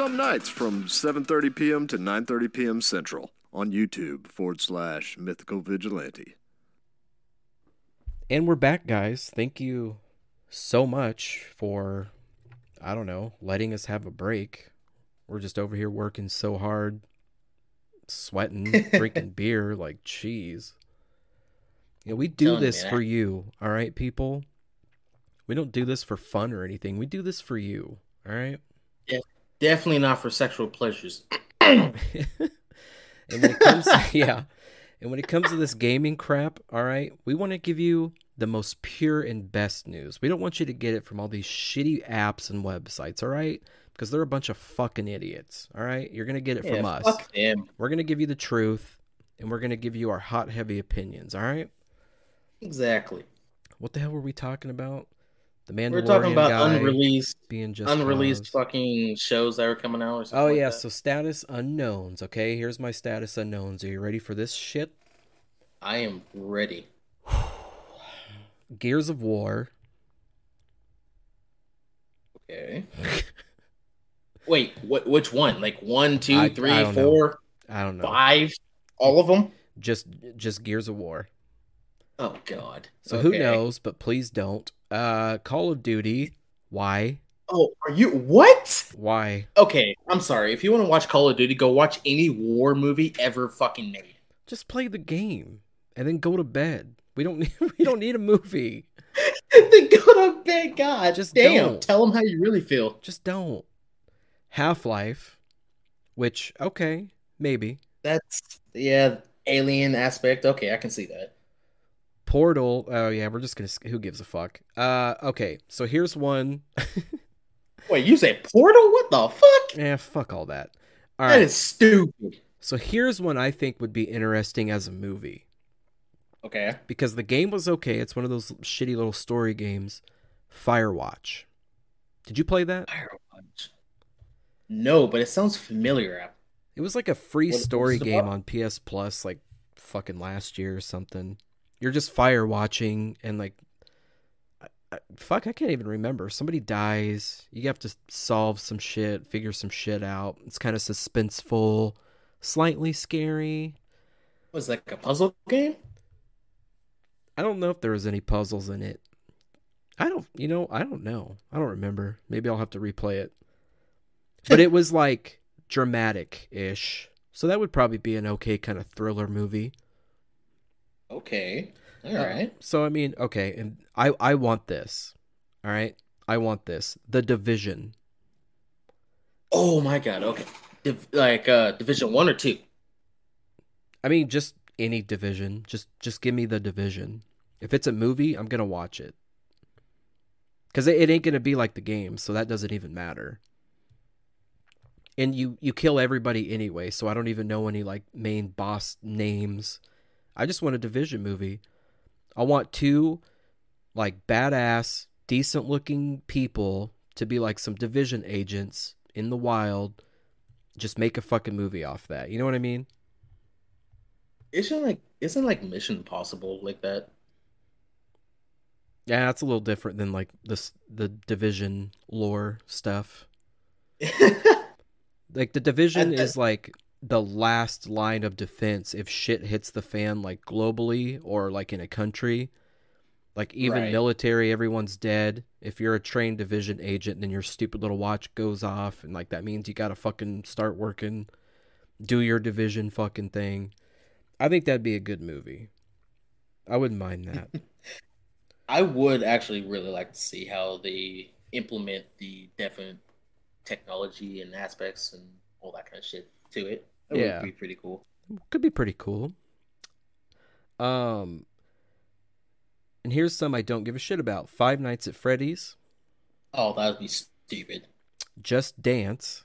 Some nights from 7:30 p.m. to 9:30 p.m. Central on YouTube forward slash Mythical Vigilante. And we're back, guys. Thank you so much for, I don't know, letting us have a break. We're just over here working so hard, sweating, drinking beer like cheese. Yeah, we do Telling you, this for you, all right, people. We don't do this for fun or anything. We do this for you, all right. Definitely not for sexual pleasures. and when it comes yeah. And when it comes to this gaming crap all right we want to give you the most pure and best news. We don't want you to get it from all these shitty apps and websites all right? Because they're a bunch of fucking idiots all right? You're gonna get it from Yeah, us. Fuck them. we're gonna give you the truth and we're gonna give you our hot heavy opinions all right? Exactly. what the hell were we talking about the Mandalorian We're talking about unreleased, being just unreleased cause. fucking shows that are coming out. Or something Oh like yeah, that. so status unknowns. Okay, here's my status unknowns. Are you ready for this shit? I am ready. Gears of War. Okay. Wait, what? Which one? Like one, I- two, I three, know. four, I don't know. five? All of them? Just just Gears of War. Oh God. So who knows? But please don't. Uh, Call of Duty. Why? Oh, are you what? Why? Okay, I'm sorry. If you want to watch Call of Duty, go watch any war movie ever fucking made. Just play the game and then go to bed. We don't need we don't need a movie. then go to bed. God, Just damn. don't. Tell them how you really feel. Just don't. Half Life, which okay, maybe. That's yeah, alien aspect. Okay, I can see that. Portal. Oh yeah, we're just gonna. Who gives a fuck? Uh, okay. So here's one. Wait, you say Portal? What the fuck? yeah, fuck all that. All That right. is stupid. So here's one I think would be interesting as a movie Okay. because the game was okay. It's one of those shitty little story games. Firewatch. Did you play that? Firewatch. No, but it sounds familiar. It was like a free What- story game on PS Plus, like fucking last year or something. You're just fire watching and like, I, I, fuck, I can't even remember. Somebody dies. You have to solve some shit, figure some shit out. It's kind of suspenseful, slightly scary. Was like a puzzle game? I don't know if there was any puzzles in it. I don't, you know, I don't know. I don't remember. Maybe I'll have to replay it. But it was like dramatic ish. So that would probably be an okay kind of thriller movie. Okay. All Uh, right. So I mean, okay, and I I want this. All right? I want this. The Division. Oh my god. Okay. Div- like uh Division 1 or 2? I mean, just any division. Just just give me the division. If it's a movie, I'm going to watch it. Cuz it, it ain't going to be like the game, so that doesn't even matter. And you you kill everybody anyway, so I don't even know any like main boss names. I just want a division movie. I want two like badass, decent looking people to be like some division agents in the wild. Just make a fucking movie off that. You know what I mean? Isn't like isn't like Mission Impossible like that? Yeah, that's a little different than like this the division lore stuff. Like the division And- uh, is like the last line of defense if shit hits the fan like globally or like in a country. Like even Right. military, everyone's dead. If you're a trained division agent, then your stupid little watch goes off, and like that means you gotta fucking start working, do your division fucking thing. I think that'd be a good movie. I wouldn't mind that. I would actually really like to see how they implement the different technology and aspects and all that kind of shit to it. That Yeah. would be pretty cool. could be pretty cool. Um, and here's some I don't give a shit about: Five Nights at Freddy's, Oh, that would be stupid. Just Dance.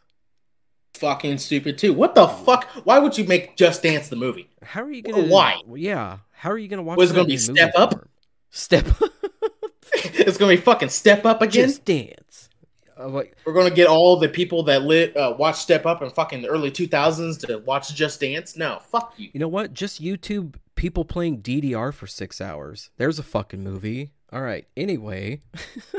Fucking stupid too. What the fuck? Why would you make Just Dance the movie? How are you gonna? Why? Yeah, how are you gonna watch? Was it gonna be Step Up? form? Step it's gonna be fucking Step Up again. Just Dance. Uh, like, We're gonna get all the people that lit uh, watch Step Up in fucking the early two thousands to watch Just Dance. No, fuck you. you know what? Just YouTube people playing DDR for six hours. There's a fucking movie. All right. Anyway,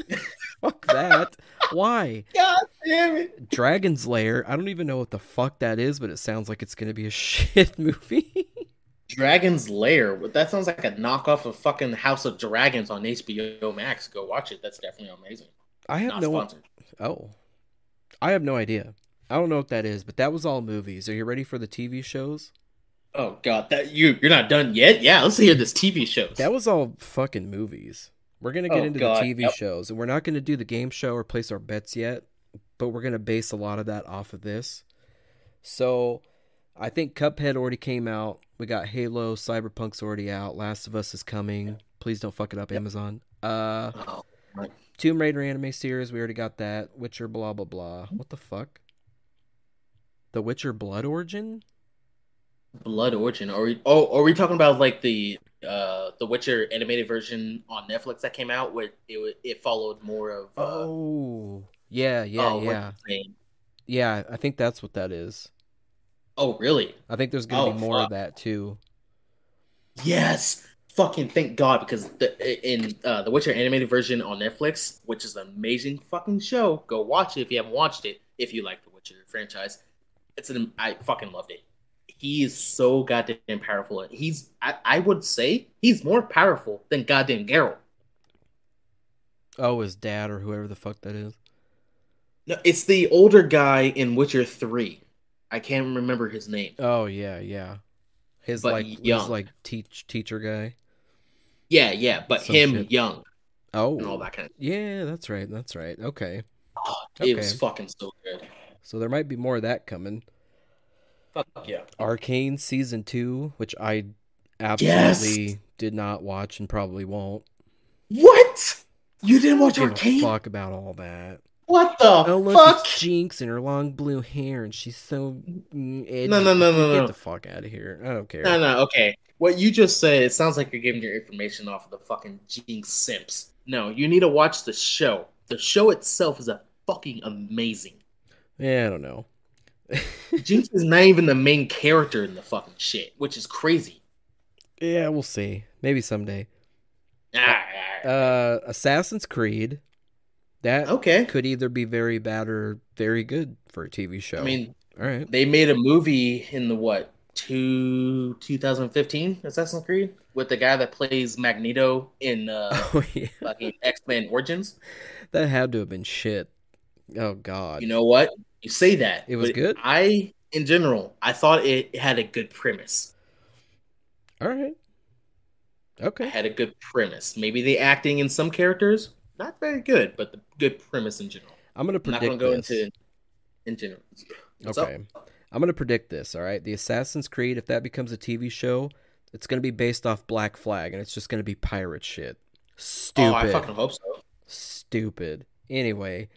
fuck that. Why? God damn it. Dragon's Lair. I don't even know what the fuck that is, but it sounds like it's gonna be a shit movie. Dragon's Lair. That sounds like a knockoff of fucking House of Dragons on HBO Max. Go watch it. That's definitely amazing. I have Not no. sponsored. Oh, I have no idea. I don't know what that is, but that was all movies. Are you ready for the TV shows? Oh god, that you you're not done yet? Yeah, let's hear this TV shows. That was all fucking movies. We're gonna get Oh, into God, the TV yep. shows, and we're not gonna do the game show or place our bets yet, but we're gonna base a lot of that off of this. So, I think Cuphead already came out. We got Halo, Cyberpunk's already out. Last of Us is coming. Please don't fuck it up, Amazon. Uh, Oh, my- Tomb Raider anime series, we already got that. Witcher, blah blah blah. What the fuck? The Witcher Blood Origin? Blood Origin. Are we? Oh, are we talking about like the uh the Witcher animated version on Netflix that came out where it it followed more of uh, Oh, yeah, yeah, what's yeah, yeah. I think that's what that is. Oh, really? I think there's gonna Oh, be more of that too. Yes. Fucking thank God because the in uh, the Witcher animated version on Netflix, which is an amazing fucking show. Go watch it if you haven't watched it. If you like the Witcher franchise, it's an I fucking loved it. He is so goddamn powerful. He's I, I would say he's more powerful than goddamn Geralt. Oh, his dad or whoever the fuck that is. No, it's the older guy in Witcher Three. I can't remember his name. Oh yeah, yeah. His But like his young. like teach teacher guy. Yeah, yeah, but Some him shit. young Oh, and all that kind of. yeah, that's right. That's right. Okay, Oh, It was fucking so good. so there might be more of that coming. Fuck yeah. Arcane season two, which I absolutely did not watch and probably won't. What? You didn't watch Arcane? fuck about all that. What the Oh look, fuck? it's Jinx and her long blue hair, and she's so mm, edgy. No, no, no, no, Get no. the fuck out of here. I don't care. No, no, okay. What you just said, it sounds like you're giving your information off of the fucking Jinx Simps. No, you need to watch the show. The show itself is a fucking amazing. Yeah, I don't know. Jinx is not even the main character in the fucking shit, which is crazy. yeah, we'll see. Maybe someday. Ah, Uh, Assassin's Creed. That okay. could either be very bad or very good for a TV show. I mean, all right. they made a movie in the what two 2015 Assassin's Creed with the guy that plays Magneto in uh, Oh yeah, fucking X Men Origins. that had to have been shit. Oh god. You know what? You say that It was good? I, in general, I thought it had a good premise. all right. Okay. had a good premise. Maybe the acting in some characters not very good, but the good premise in general. I'm gonna I'm not gonna go this. into in general. What's okay. up? I'm gonna predict this. All right. The Assassin's Creed, if that becomes a TV show, it's gonna be based off Black Flag, and it's just gonna be pirate shit. Stupid. Oh, I fucking hope so. Stupid. Anyway,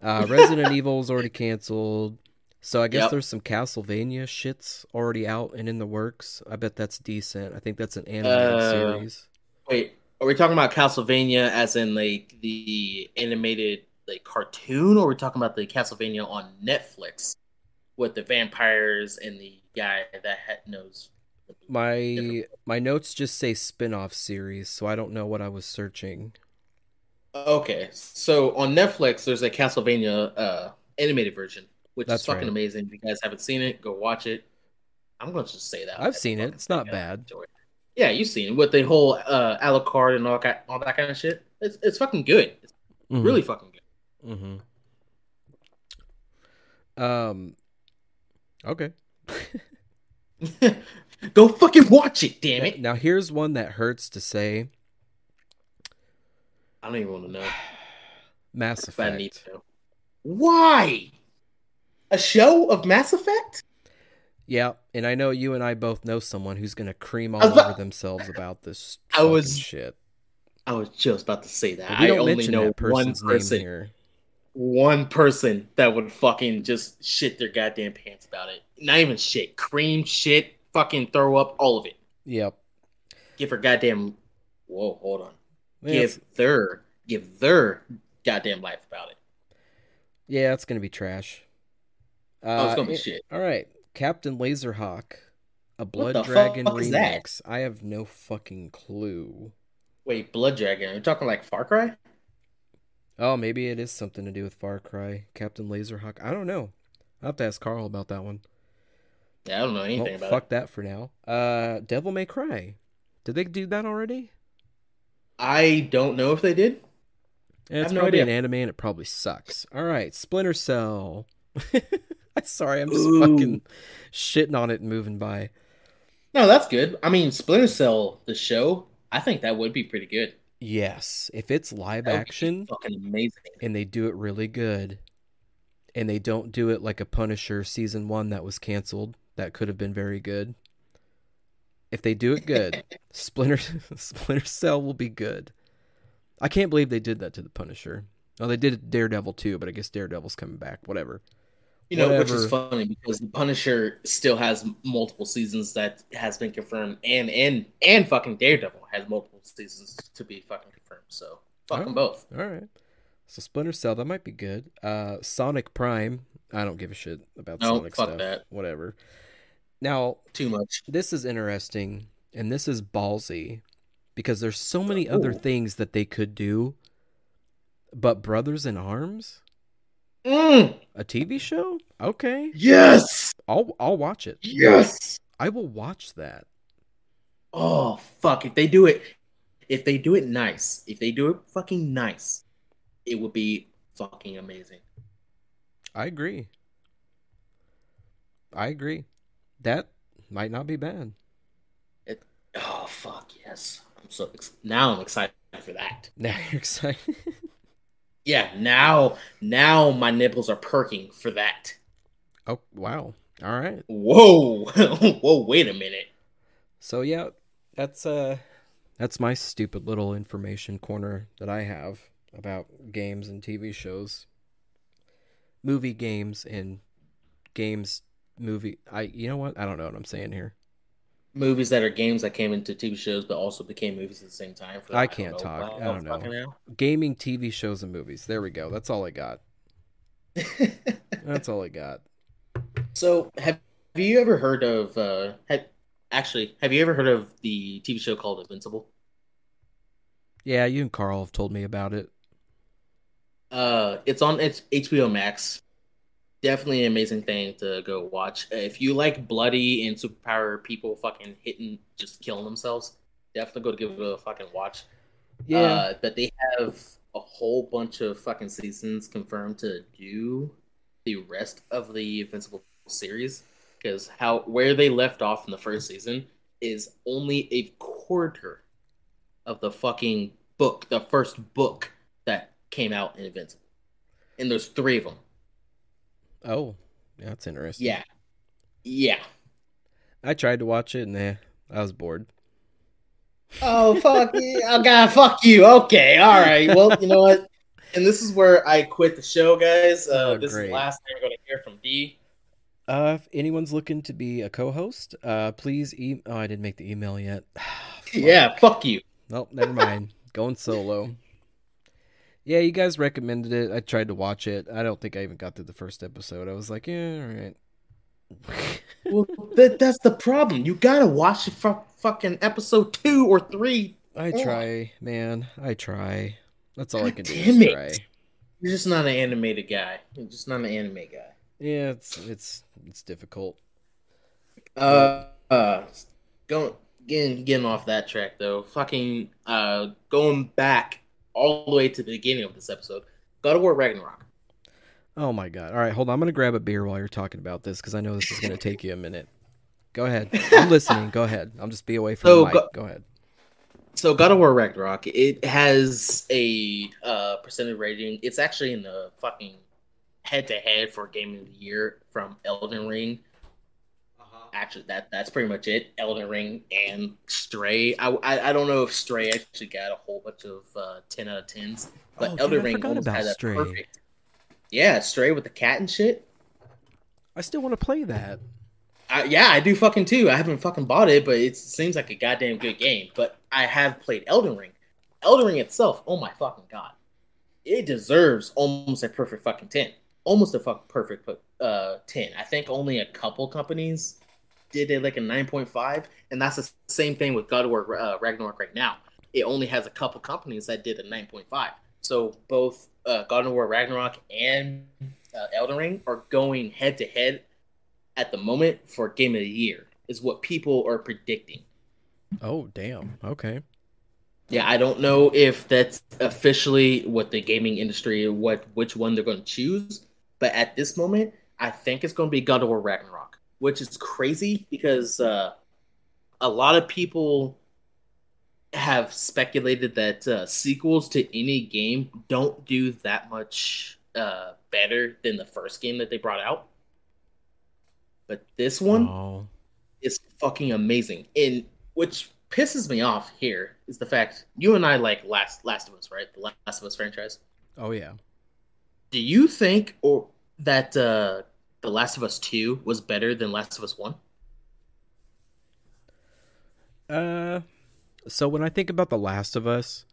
uh, Resident Evil's already canceled. So I guess Yep. there's some Castlevania shits already out and in the works. I bet that's decent. I think that's an animated Uh, series. Wait, are we talking about Castlevania as in like the animated like cartoon, or are we talking about the Castlevania on Netflix with the vampires and the guy that knows? My my notes just say spin-off series, so I don't know what I was searching. Okay, so on Netflix, there's a Castlevania uh, animated version, which That's is fucking right. amazing. If you guys haven't seen it, go watch it. I'm gonna just say that I've seen it. It's not bad. it. Yeah, you've seen it with the whole uh, Alucard and all that, all that kind of shit. It's it's fucking good. It's Mhm. really fucking good. Mm-hmm. Um. Okay. Go fucking watch it, damn it! Now here's one that hurts to say. I don't even want to know. Mass But I need Effect. to know. Why? A show of Mass Effect? Yeah, and I know you and I both know someone who's gonna cream all about- over themselves about this. I was- shit. I was just about to say that. But we I don't only mention know that one person's name person, here. One person that would fucking just shit their goddamn pants about it. Not even shit, cream shit, fucking throw up, all of it. Yep. Give her goddamn. Whoa, hold on. Give their, give their goddamn life about it. yeah, it's gonna be trash. Uh, Oh, it's gonna be it- shit. All right, Captain Laserhawk, a Blood the Dragon fuck is that? remix. I have no fucking clue. Wait, Blood Dragon? You're you talking like Far Cry? Oh, maybe it is something to do with Far Cry. Captain Laserhawk. I don't know. I'll have to ask Carl about that one. Yeah, I don't know anything Well, about fuck it. that for now. Uh, Devil May Cry. Did they do that already? I don't know if they did. Yeah, it's no probably idea. an anime and it probably sucks. All right, Splinter Cell. Sorry, I'm just Ooh. fucking shitting on it and moving by. No, that's good. I mean, Splinter Cell, the show, I think that would be pretty good. Yes, if it's live That would be action fucking amazing. and they do it really good, and they don't do it like a Punisher season one that was canceled, that could have been very good. If they do it good, Splinter Splinter Cell will be good. I can't believe they did that to the Punisher. Oh, they did Daredevil too, but I guess Daredevil's coming back. Whatever. You know, which is funny because the Punisher still has multiple seasons that has been confirmed, and and and fucking Daredevil has multiple seasons to be fucking confirmed. So fuck them both. All right. So Splinter Cell, that might be good. Uh Sonic Prime, I don't give a shit about No, Sonic fuck stuff. that. Whatever. Now, Too much. this is interesting and this is ballsy because there's so many other things that they could do. But Brothers in Arms, Mm, a TV show? Okay. yes, I'll I'll watch it. yes. I will watch that. Oh fuck! If they do it, if they do it nice, if they do it fucking nice, it would be fucking amazing. I agree. I agree. That might not be bad. It, oh fuck yes! I'm so ex- now I'm excited for that. Now you're excited. Yeah, now now my nipples are perking for that. oh wow! All right. Whoa, whoa! Wait a minute. So yeah, that's uh, that's my stupid little information corner that I have about games and TV shows, movie games and games movie. I you know what? I don't know what I'm saying here. Movies that are games that came into TV shows but also became movies at the same time. For I can't talk. I don't know. Gaming, TV shows, and movies. There we go. That's all I got. That's all I got. so have have you ever heard of uh have, actually have you ever heard of the TV show called Invincible? Yeah, you and Carl have told me about it. Uh it's on it's HBO Max. Definitely an amazing thing to go watch. Uh, If you like bloody and superpower people fucking hitting just killing themselves, definitely go give it a fucking watch. Yeah. Uh, but they have a whole bunch of fucking seasons confirmed to do the rest of the Invincible series because how where they left off in the first season is only a quarter of the fucking book, the first book that came out in Invincible, and there's three of them. Oh, yeah, that's interesting. Yeah, yeah. I tried to watch it and eh, I was bored. Oh fuck you! Oh god, fuck you. Okay, all right. Well, you know what? And this is where I quit the show, guys. Uh, Oh, this is the last time we're going to hear from D. Uh, if anyone's looking to be a co-host, uh, please e- Oh, I didn't make the email yet. Fuck. Yeah, fuck you. Nope, never mind. Going solo. Yeah, you guys recommended it. I tried to watch it. I don't think I even got through the first episode. I was like, yeah, all right. Well, that, that's the problem. You gotta watch the fu- fucking episode two or three. I try, man. I try. That's all I God can do damn is it. try. You're just not an animated guy. You're just not an anime guy. Yeah, it's it's it's difficult. Uh, uh, going getting getting off that track though. Fucking uh, going back all the way to the beginning of this episode. God of War Ragnarok. Oh my god! All right, hold on. I'm gonna grab a beer while you're talking about this because I know this is gonna take you a minute. Go ahead. I'm listening. Go ahead. I'll just be away from So, the mic. go- Go ahead. So God of War Ragnarok, it has a uh, percentage rating. It's actually in the fucking head to head for Game of the Year from Elden Ring. Actually, that that's pretty much it. Elden Ring and Stray. I, I, I don't know if Stray actually got a whole bunch of uh, ten out of tens, but Oh, Elden I Ring almost had that Stray. perfect. Yeah, Stray with the cat and shit. I still want to play that. I, yeah, I do fucking too. I haven't fucking bought it, but it seems like a goddamn good game. But I have played Elden Ring. Elden Ring itself, oh my fucking god, it deserves almost a perfect fucking ten, almost a fucking perfect uh ten. I think only a couple companies did it like a nine point five, and that's the same thing with God of War uh, Ragnarok right now. It only has a couple companies that did a nine point five. So both uh, God of War Ragnarok and uh, Elden Ring are going head to head at the moment for Game of the Year, is what people are predicting. Oh damn. Okay. Yeah, I don't know if that's officially what the gaming industry, what which one they're going to choose, but at this moment, I think it's going to be God of War Ragnarok, which is crazy because uh, a lot of people have speculated that uh, sequels to any game don't do that much uh, better than the first game that they brought out. But this one, Oh. is fucking amazing. And which pisses me off here is the fact you and I like Last Last of Us, right? The Last of Us franchise. Oh yeah. Do you think or that uh The Last of Us 2 was better than Last of Us 1? Uh, so when I think about The Last of Us,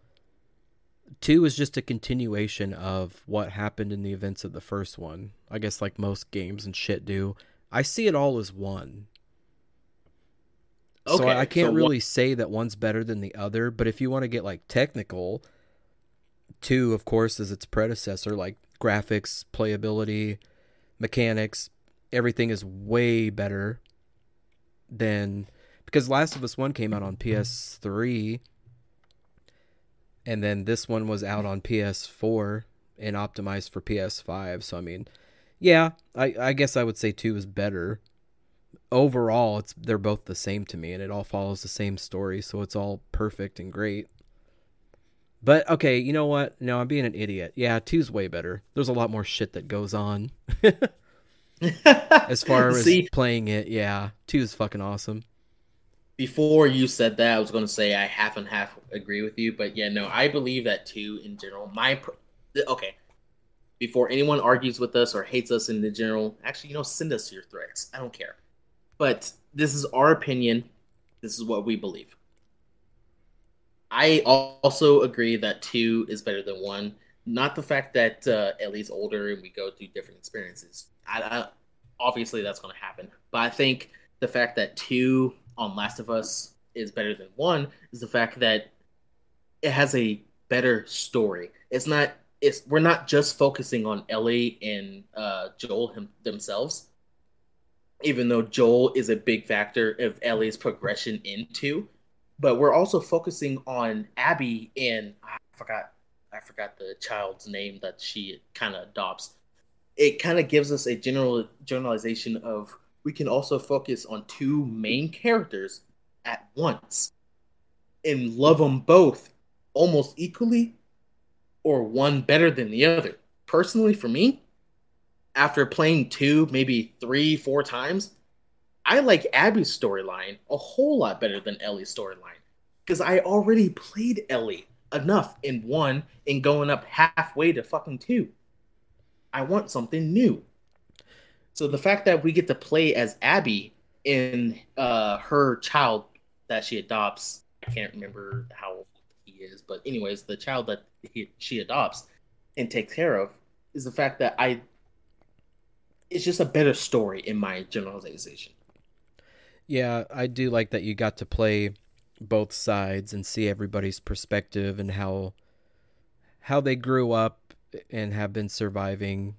two is just a continuation of what happened in the events of the first one. I guess like most games and shit do. I see it all as one. so Okay, I I can't so really say that one's better than the other, but if you want to get like technical, two of course is its predecessor, like graphics, playability, mechanics, everything is way better than because Last of Us 1 came out on PS3 and then this one was out on PS4 and optimized for PS5. So I mean, Yeah, I, I guess I would say two is better. Overall, it's they're both the same to me, and it all follows the same story, so it's all perfect and great. But okay, you know what? No, I'm being an idiot. Yeah, two's way better. There's a lot more shit that goes on as far as See, playing it. Yeah, two is fucking awesome. before you said that, I was going to say I half and half agree with you, but yeah, no, I believe that two in general. My pr- okay, before anyone argues with us or hates us in the general, actually, you know, send us your threats. I don't care. But this is our opinion. This is what we believe. I also agree that two is better than one. Not the fact that uh, Ellie's older and we go through different experiences. I, I obviously that's going to happen, but I think the fact that two on Last of Us is better than one is the fact that it has a better story. It's not. It's we're not just focusing on Ellie and uh, Joel him, themselves, even though Joel is a big factor of Ellie's progression into, but we're also focusing on Abby and I forgot I forgot the child's name that she kind of adopts. It kind of gives us a general generalization of we can also focus on two main characters at once and love them both almost equally or one better than the other. Personally, for me, after playing two, maybe three, four times, I like Abby's storyline a whole lot better than Ellie's storyline because I already played Ellie enough in one and going up halfway to fucking two. I want something new. So the fact that we get to play as Abby in uh, her child that she adopts, I can't remember how old he is, but anyways, the child that he, she adopts and takes care of is the fact that I. It's just a better story in my generalization. Yeah, I do like that you got to play both sides and see everybody's perspective and how how they grew up and have been surviving,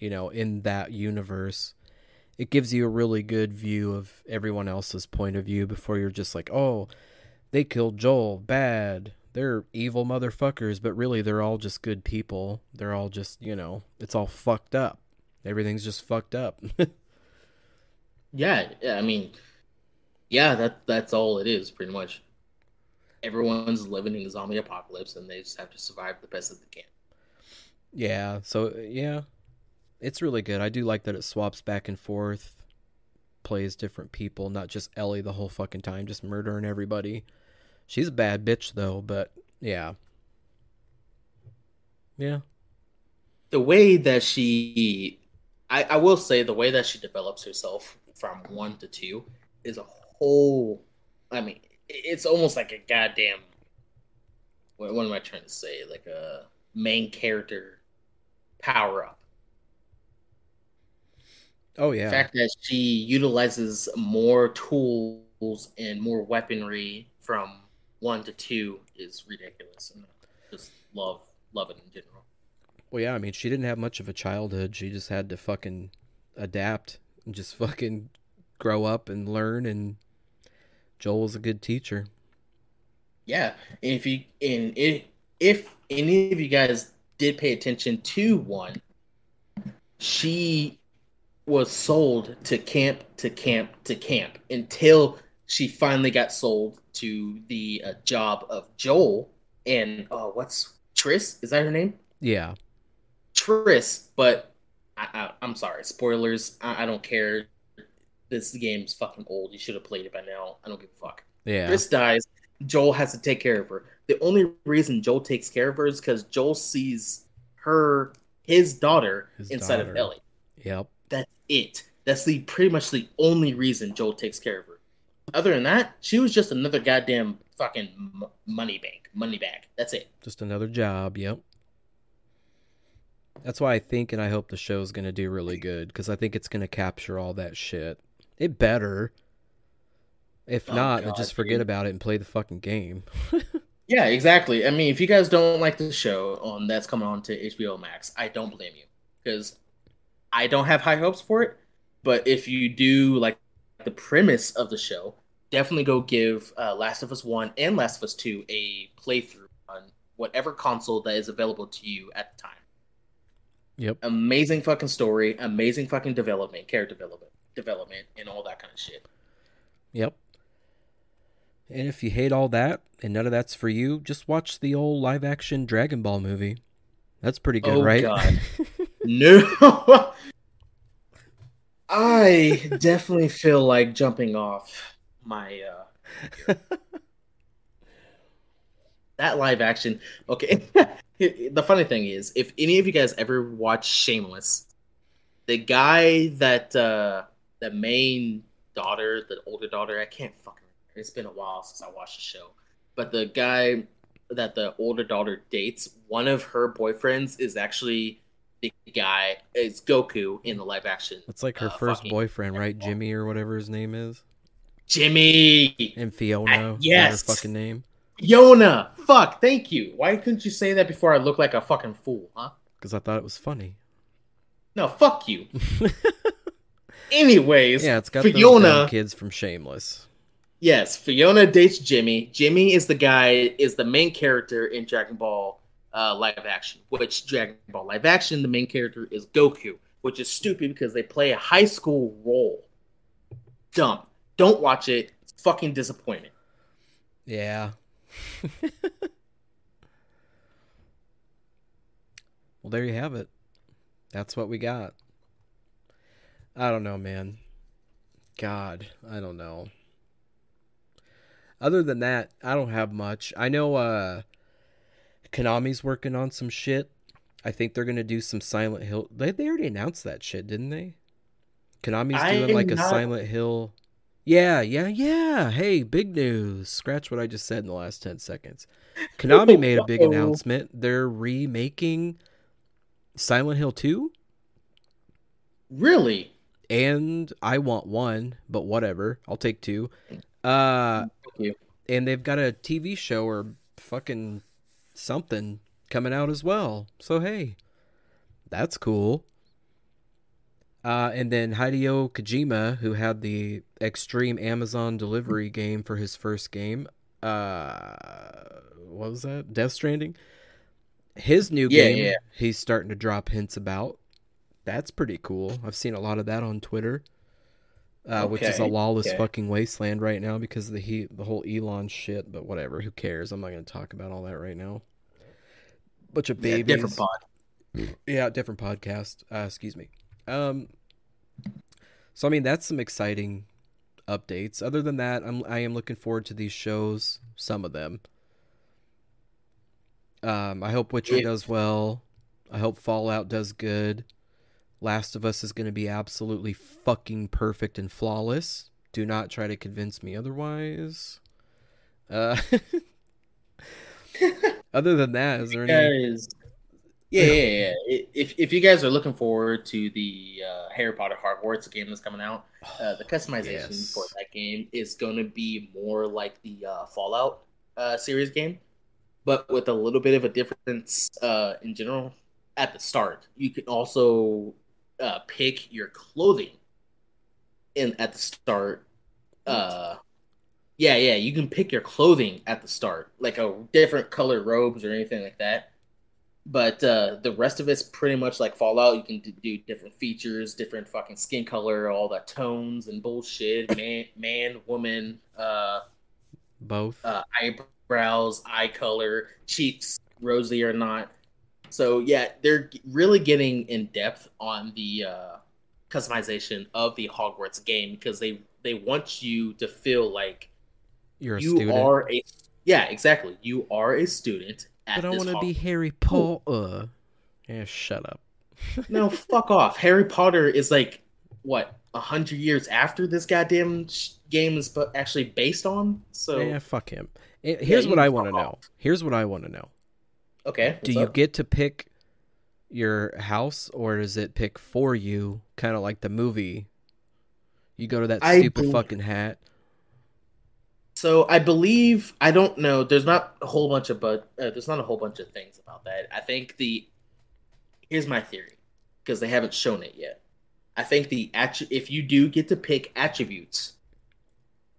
you know, in that universe. It gives you a really good view of everyone else's point of view before you're just like, "Oh, they killed Joel, bad. They're evil motherfuckers, but really they're all just good people. They're all just, you know, it's all fucked up. Everything's just fucked up." Yeah, yeah, I mean, yeah, that that's all it is, pretty much. Everyone's living in the zombie apocalypse, and they just have to survive the best that they can. Yeah, so yeah, it's really good. I do like that it swaps back and forth, plays different people, not just Ellie the whole fucking time, just murdering everybody. She's a bad bitch though, but yeah. Yeah. The way that she, I, I will say, the way that she develops herself from one to two is a whole. I mean, it's almost like a goddamn. What, what am I trying to say? Like a main character power up. Oh The yeah. fact that she utilizes more tools and more weaponry from one to two is ridiculous, and just love love it in general. Well, yeah, I mean, she didn't have much of a childhood. She just had to fucking adapt and just fucking grow up and learn and Joel was a good teacher. Yeah, and if you and if if any of you guys did pay attention to one, she was sold to camp to camp to camp until she finally got sold to the uh, job of Joel and uh, what's Tris? Is that her name? Yeah. Tris. but I, I, I'm sorry, spoilers. I, I don't care. This game's fucking old. You should have played it by now. I don't give a fuck. Yeah. Triss dies. Joel has to take care of her. The only reason Joel takes care of her is because Joel sees her, his daughter, His inside of. Ellie. Yep. That's it. That's the pretty much the only reason Joel takes care of her. Other than that, she was just another goddamn fucking money bank, money bag. That's it. Just another job. Yep. That's why I think and I hope the show's going to do really good because I think it's going to capture all that shit. It better. If Oh, not, God, just forget dude. about it and play the fucking game. Yeah, exactly. I mean, if you guys don't like the show on that's coming on to HBO Max, I don't blame you because I don't have high hopes for it. But if you do like the premise of the show, definitely go give uh, Last of Us One and Last of Us Two a playthrough on whatever console that is available to you at the time. Yep. Amazing fucking story, amazing fucking development, character development, development, and all that kind of shit. Yep. And if you hate all that and none of that's for you, just watch the old live action Dragon Ball movie. That's pretty good, right? Oh, right? God. No. I definitely feel like jumping off my uh that live action. Okay. the funny thing is, if any of you guys ever watch Shameless, the guy that uh the main daughter, the older daughter, I can't fucking remember. It's been a while since I watched the show. But the guy that the older daughter dates, one of her boyfriends is actually the guy is Goku in the live action. It's like her uh, first boyfriend, right? Jimmy or whatever his name is. Jimmy And Fiona. Ah, whatever yes. Her fucking name. Fiona. Fuck, thank you. Why couldn't you say that before I look like a fucking fool, huh? Because I thought it was funny. No, fuck you. Anyways, yeah, it's got Fiona. kids from Shameless. Yes, Fiona dates Jimmy. Jimmy is the guy, is the main character in Dragon Ball uh, live action. Which Dragon Ball live action, the main character is Goku, which is stupid because they play a high school role. Dumb. Don't watch it. It's fucking disappointment. Yeah. well, there you have it. That's what we got. I don't know, man. God, I don't know. Other than that, I don't have much. I know uh Konami's working on some shit. I think they're gonna do some Silent Hill. They they already announced that shit, didn't they? Konami's doing I'm like a Silent Hill. Yeah, yeah, yeah. Hey, big news. Scratch what I just said in the last 10 seconds. Konami made a big announcement. They're remaking Silent Hill 2 Really? And I want one, but whatever. I'll take two. Uh and they've got a TV show or fucking something coming out as well. So hey, that's cool. Uh, and then Hideo Kojima, who had the extreme Amazon delivery game for his first game, uh, what was that? Death Stranding. His new Yeah, game, yeah. he's starting to drop hints about. That's pretty cool. I've seen a lot of that on Twitter, uh, which is a lawless okay. fucking wasteland right now because of the he the whole Elon shit. But whatever, who cares? I'm not going to talk about all that right now. Bunch of Yeah, babies. different pod. Yeah, different podcast. Uh, excuse me. Um. So I mean, that's some exciting updates. Other than that, I'm I am looking forward to these shows. Some of them. Um, I hope Witcher It- does well. I hope Fallout does good. Last of Us is going to be absolutely fucking perfect and flawless. Do not try to convince me otherwise. Uh, other than that, is there any? guys, yeah, yeah, yeah. If if you guys are looking forward to the uh, Harry Potter Hogwarts game that's coming out, uh, the customization Yes. for that game is going to be more like the uh, Fallout uh, series game, but with a little bit of a difference uh, in general. At the start, you can also uh, pick your clothing in at the start. Uh, yeah, yeah, you can pick your clothing at the start, like a different color robes or anything like that. But uh, the rest of it's pretty much like Fallout. You can d- do different features, different fucking skin color, all the tones and bullshit. Man, man, woman, uh, Both. uh, eyebrows, eye color, cheeks, rosy or not. So yeah, they're really getting in depth on the uh, customization of the Hogwarts game because they they want you to feel like You're a you student. are a yeah exactly you are a student at but I want to be Harry Potter. Yeah, shut up. no fuck off harry potter is like what a hundred years after this goddamn sh- game is bu- actually based on so yeah, fuck him. Eh, Here's you what I want to know. Here's what I want to know. Okay Do you up? get to pick your house, or does it pick for you, kind of like the movie? You go to that I stupid bel- fucking hat. so i believe i don't know there's not a whole bunch of but uh, there's not a whole bunch of things about that i think the here's my theory because they haven't shown it yet i think the if you do get to pick attributes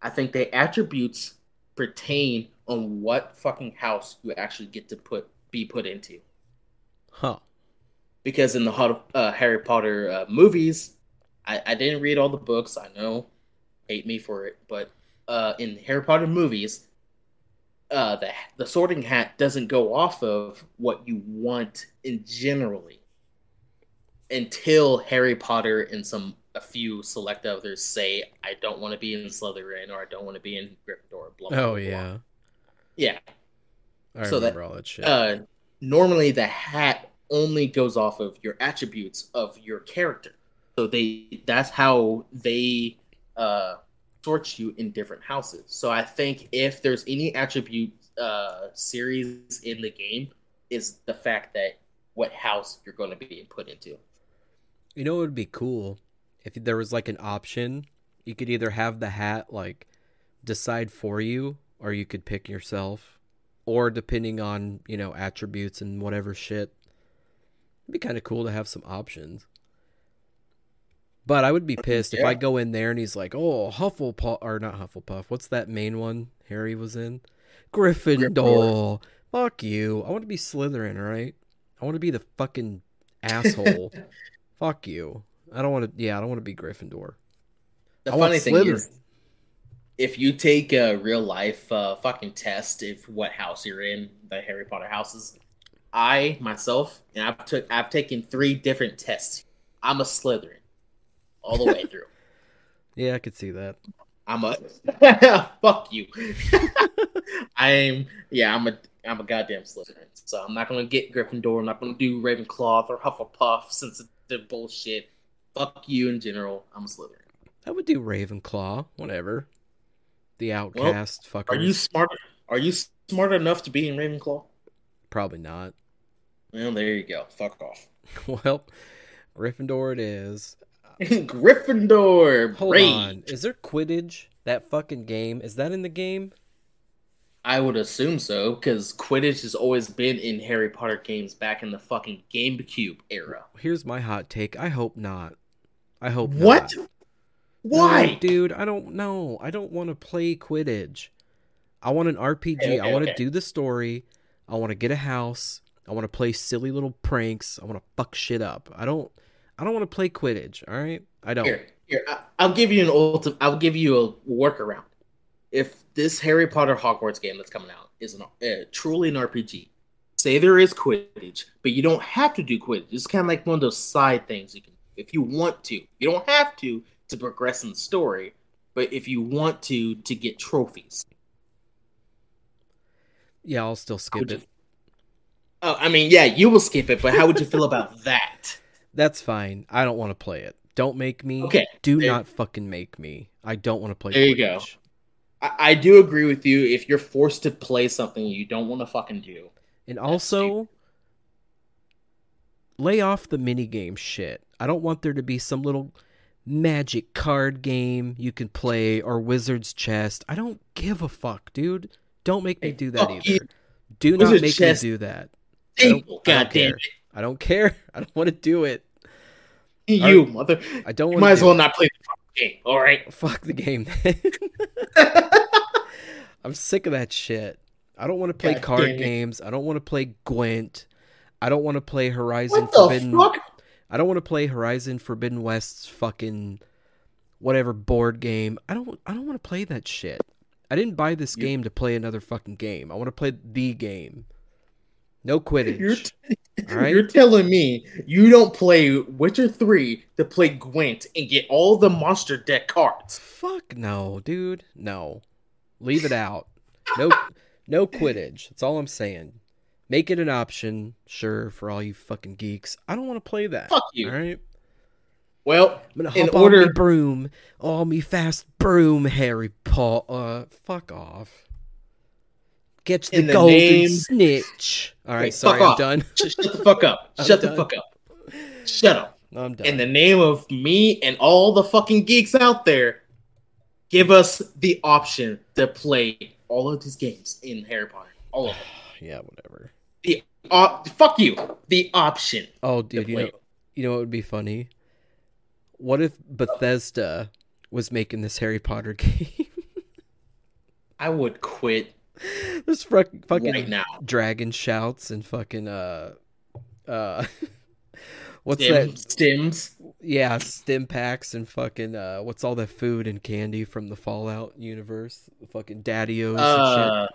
i think the attributes pertain on what fucking house you actually get to put be put into Huh. because in the uh, Harry Potter uh, movies, I, I didn't read all the books. I know, hate me for it, but uh, in Harry Potter movies, uh, the the Sorting Hat doesn't go off of what you want in generally until Harry Potter and some a few select others say, "I don't want to be in Slytherin" or "I don't want to be in Gryffindor." Blah, blah, Oh blah, yeah, yeah. I So that- all that shit. Uh, normally, the hat only goes off of your attributes of your character. So they that's how they uh, sort you in different houses. So I think if there's any attribute uh, series in the game, is the fact that what house you're going to be put into. You know, it would be cool if there was like an option. You could either have the hat like decide for you, or you could pick yourself, or depending on you know attributes and whatever shit. It'd be kind of cool to have some options. But I would be pissed if I go in there and he's like, "Oh, Hufflepuff or not Hufflepuff. What's that main one Harry was in? Gryffindor. Gryffindor. Fuck you. I want to be Slytherin, all right? I want to be the fucking asshole. Fuck you. I don't want to. Yeah, I don't want to be Gryffindor. The I want funny thing Slytherin. is, if you take a real life uh, fucking test, if what house you're in, the Harry Potter houses, I myself, and I've took I've taken three different tests. I'm a Slytherin, all the way through. Yeah, I could see that. I'm a fuck you. I'm yeah, I'm a I'm a goddamn Slytherin. So I'm not gonna get Gryffindor. I'm not gonna do Ravenclaw or Hufflepuff since it's the bullshit. Fuck you in general. I'm a Slytherin. I would do Ravenclaw. Whatever. The outcast fuckers. Are you smart? Are you smart enough to be in Ravenclaw? Probably not. Well, there you go. Fuck off. Well, Gryffindor it is. Gryffindor. Hold on. Is there Quidditch? That fucking game? Is that in the game? I would assume so because Quidditch has always been in Harry Potter games back in the fucking GameCube era. Here's my hot take. I hope not. I hope What? not. Why? No, dude, I don't know. I don't want to play Quidditch. I want an RPG. Okay, I want to okay. do the story. I want to get a house. I want to play silly little pranks. I want to fuck shit up. I don't I don't want to play Quidditch, all right? I don't. Here, here. I, I'll give you an ultimate. I'll give you a workaround. If this Harry Potter Hogwarts game that's coming out is an, uh, truly an RPG, say there is Quidditch, but you don't have to do Quidditch. It's kind of like one of those side things you can, if you want to. You don't have to to progress in the story, but if you want to to get trophies. Yeah, I'll still skip it. you- Oh, I mean, yeah, you will skip it, but how would you feel about that? That's fine. I don't want to play it. Don't make me. Okay, Do there- not fucking make me. I don't want to play There you go. I, I do agree with you. If you're forced to play something you don't want to fucking do, And also, lay off the minigame shit. I don't want there to be some little magic card game you can play or wizard's chest. I don't give a fuck, dude. Don't make me do that either. Do not make me do that. I don't- Table, I don't God damn care. I don't care. I don't want to do it. it. You mother. I don't want might to as well not play the game. All right. Fuck the game then. I'm sick of that shit. I don't want to play God card games. I don't want to play Gwent. I don't want to play Horizon Forbidden. fuck? I don't want to play Horizon Forbidden West's fucking whatever board game. I don't I don't want to play that shit. I didn't buy this You- game to play another fucking game. I want to play the game. No Quidditch. You're, t- right? you're telling me you don't play Witcher 3 to play Gwent and get all the monster deck cards. Fuck no, dude. No. Leave it out. No no Quidditch. That's all I'm saying. Make it an option, sure, for all you fucking geeks. I don't want to play that. Fuck you. All right? Well, I'm gonna In hop on order- me broom. Oh, me fast broom, Harry Potter. Uh, fuck off. Get the, In the golden name- snitch. All right, Hey, sorry, I'm off. done. sh- shut the fuck up. I'm Shut the done. fuck up. Shut up. I'm done. In the name of me and all the fucking geeks out there, give us the option to play all of these games in Harry Potter. All of them. yeah, whatever. Op- fuck you. The option. Oh, dude, you know, you know what would be funny? What if Bethesda was making this Harry Potter game? I would quit There's fuck- fucking right now. dragon shouts and fucking uh uh What's Stim, that? Stims. Yeah, stim packs and fucking uh, what's all that food and candy from the Fallout universe? Fucking Daddy-O's and Uh,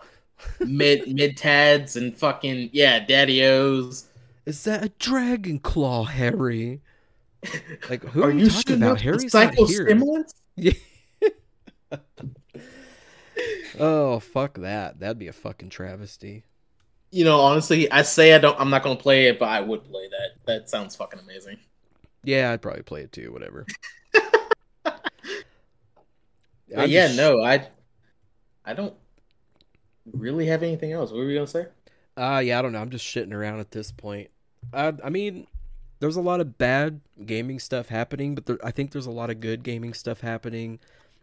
mid Mentats and fucking yeah, daddy O's. Is that a dragon claw, Harry? Like who are, you talking about? Harry's not here. psychostimulants? Yeah. oh fuck that! That'd be a fucking travesty. You know, honestly, I say I don't. I'm not gonna play it, but I would play that. That sounds fucking amazing. Yeah, I'd probably play it too. Whatever. Yeah, just- no, I, I don't really have anything else. What were we gonna say? Uh yeah, I don't know. I'm just shitting around at this point. Uh, I mean, there's a lot of bad gaming stuff happening, but there, I think there's a lot of good gaming stuff happening.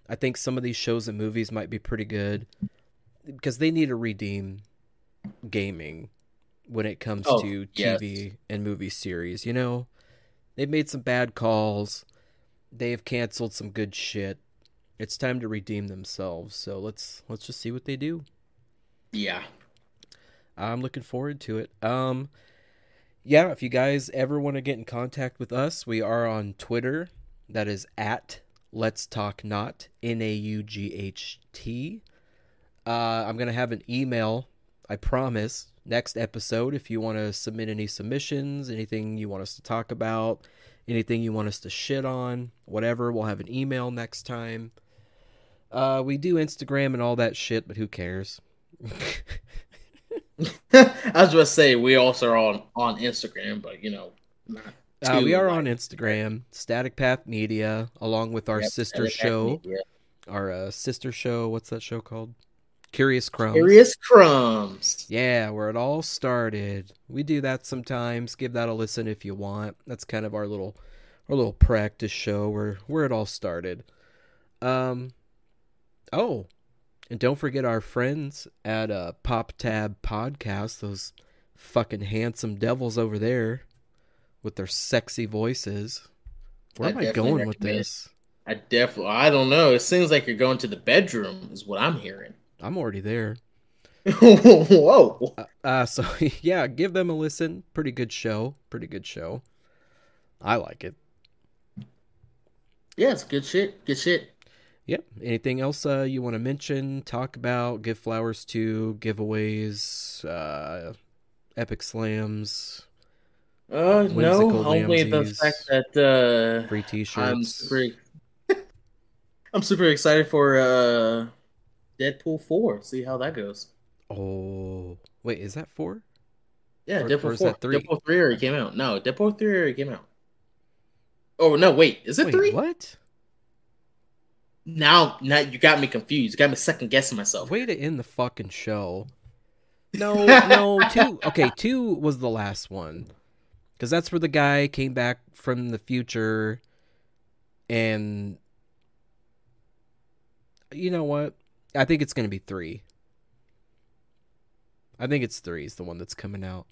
I think some of these shows and movies might be pretty good because they need to redeem gaming when it comes Oh, to yes. TV and movie series. You know, they've made some bad calls. They've canceled some good shit. It's time to redeem themselves. So let's let's just see what they do. Yeah, I'm looking forward to it. Um, yeah, if you guys ever want to get in contact with us, we are on Twitter. That is at Let's Talk Naught N A U G H T. Uh, I'm gonna have an email. I promise. Next episode, if you want to submit any submissions, anything you want us to talk about, anything you want us to shit on, whatever, we'll have an email next time. Uh, we do Instagram and all that shit, but who cares? I was gonna say we also are on on Instagram, but you know, Uh, we are like- on Instagram, Static Path Media, along with our Yep, sister Static show, our uh, sister show. What's that show called? Curious Crumbs. Curious crumbs. Yeah, where it all started. We do that sometimes. Give that a listen if you want. That's kind of our little, our little practice show where where it all started. Um, oh, and don't forget our friends at uh, Pop Tab Podcast. Those fucking handsome devils over there with their sexy voices. Where I am I going with this? I definitely. I don't know. It seems like you're going to the bedroom, is what I'm hearing. I'm already there. Whoa. Uh, uh, so yeah, give them a listen. Pretty good show. Pretty good show. I like it. Yeah, it's good shit. Good shit. Yep. Anything else uh, you want to mention, talk about, give flowers to, giveaways, uh, epic slams, Uh, no, only the fact that uh, free T-shirts? I'm super. I'm super excited for uh, Deadpool four. See how that goes. Oh, wait, is that four? Yeah, Or- Deadpool or is four. that three? Deadpool three already came out. No, Deadpool three already came out. Oh no, wait, is it Wait, three? what? Now, now you got me confused. You got me second guessing myself. Way to end the fucking show. No, no, two. Okay, two was the last one, because that's where the guy came back from the future, and you know what? I think it's gonna be three. I think it's three is the one that's coming out.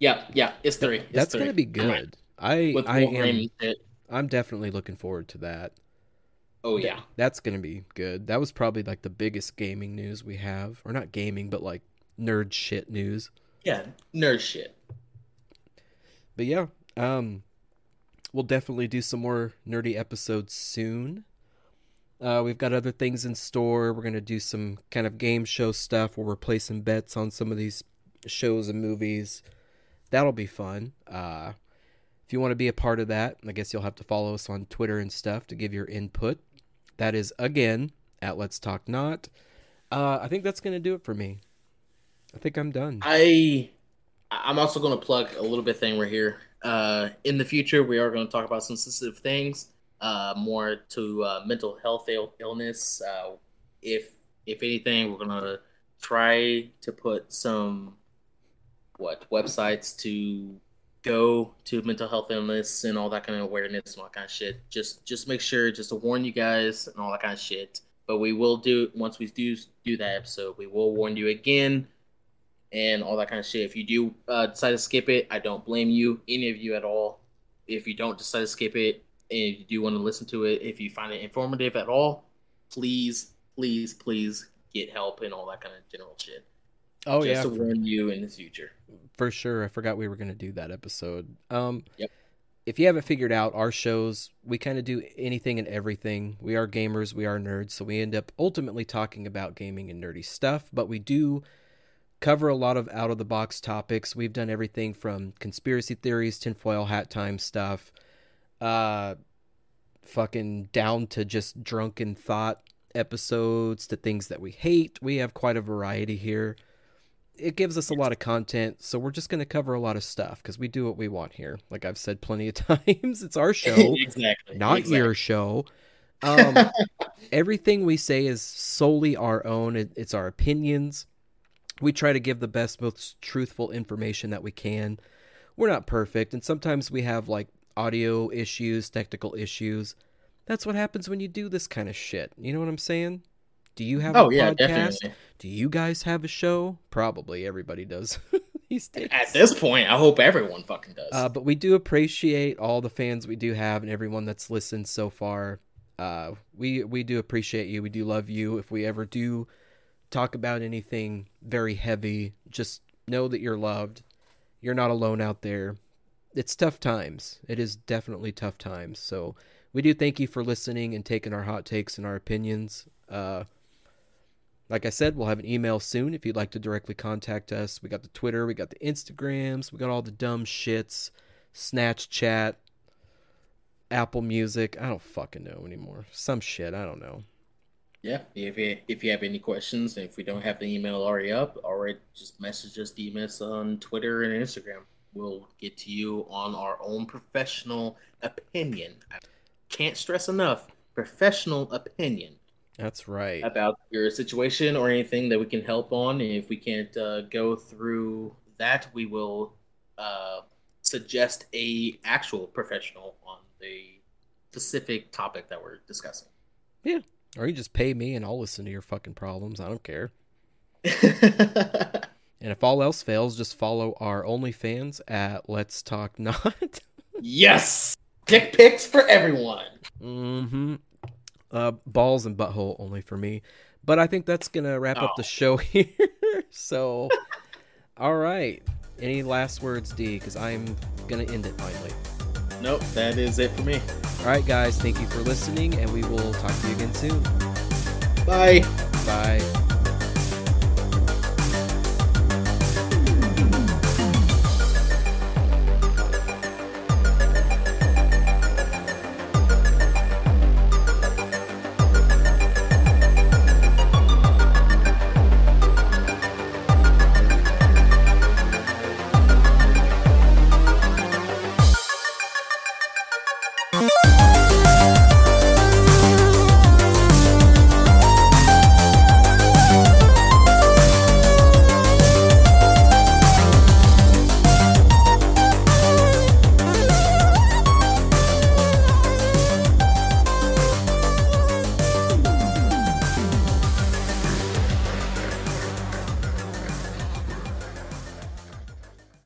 Yeah, yeah, it's three. It's that's three. gonna be I'm right. good. I With I am. and shit. I'm definitely looking forward to that. Oh yeah. That's gonna be good. That was probably like the biggest gaming news we have, or not gaming, but like nerd shit news. Yeah, nerd shit. But yeah, um, we'll definitely do some more nerdy episodes soon. Uh, we've got other things in store. We're gonna do some kind of game show stuff where we're placing bets on some of these shows and movies. That'll be fun. Uh, if you want to be a part of that, I guess you'll have to follow us on Twitter and stuff to give your input. That is again at Let's Talk Naught. Uh, I think that's gonna do it for me. I think I'm done. I I'm also going to plug a little bit thing right here. Uh, in the future, we are going to talk about some sensitive things, uh, more to uh, mental health Ill- illness. Uh, if if anything, we're going to try to put some what websites to go to mental health illness and all that kind of awareness and all that kind of shit. Just just make sure, just to warn you guys and all that kind of shit. But we will do once we do do that episode, we will warn you again and all that kind of shit. If you do uh, decide to skip it, I don't blame you, any of you at all. If you don't decide to skip it and you do want to listen to it, if you find it informative at all, please, please, please get help and all that kind of general shit. oh just yeah, to warn you in the future. For sure. I forgot we were gonna do that episode. Um, Yep. if you haven't figured out our shows, we kind of do anything and everything. We are gamers, we are nerds, so we end up ultimately talking about gaming and nerdy stuff, but we do cover a lot of out of the box topics. We've done everything from conspiracy theories, tinfoil hat time stuff, uh, fucking down to just drunken thought episodes to things that we hate. We have quite a variety here. It gives us a lot of content, so we're just going to cover a lot of stuff because we do what we want here. Like I've said plenty of times, it's our show, exactly. not exactly. your show. Um, everything we say is solely our own. It, it's our opinions. We try to give the best, most truthful information that we can. We're not perfect, and sometimes we have like audio issues, technical issues. That's what happens when you do this kind of shit. You know what I'm saying? Do you have Oh a yeah, podcast? definitely. Do you guys have a show? Probably everybody does these days. At this point, I hope everyone fucking does. Uh, but we do appreciate all the fans we do have and everyone that's listened so far. Uh, we we do appreciate you. We do love you. If we ever do talk about anything very heavy, just know that you're loved. You're not alone out there. It's tough times. It is definitely tough times. So we do thank you for listening and taking our hot takes and our opinions. Uh, like I said, we'll have an email soon if you'd like to directly contact us. We got the Twitter, we got the Instagrams, we got all the dumb shits, Snatch Chat, Apple Music. I don't fucking know anymore. Some shit, I don't know. yeah, if you if you have any questions, if we don't have the email already up, alright, just message us, DM us on Twitter and Instagram. We'll get to you on our own professional opinion. I can't stress enough, professional opinion That's right. about your situation or anything that we can help on. And if we can't uh, go through that, we will uh, suggest a actual professional on the specific topic that we're discussing. Yeah. Or you just pay me and I'll listen to your fucking problems. I don't care. And if all else fails, just follow our OnlyFans at Let's Talk Naught. yes, dick pics for everyone. mm-hmm. Uh, balls and butthole only for me. But I think that's gonna wrap up the Oh. show here. so, all right. Any last words, D? Because I'm gonna end it finally. Nope, that is it for me. All right, guys. Thank you for listening, and we will talk to you again soon. Bye. Bye.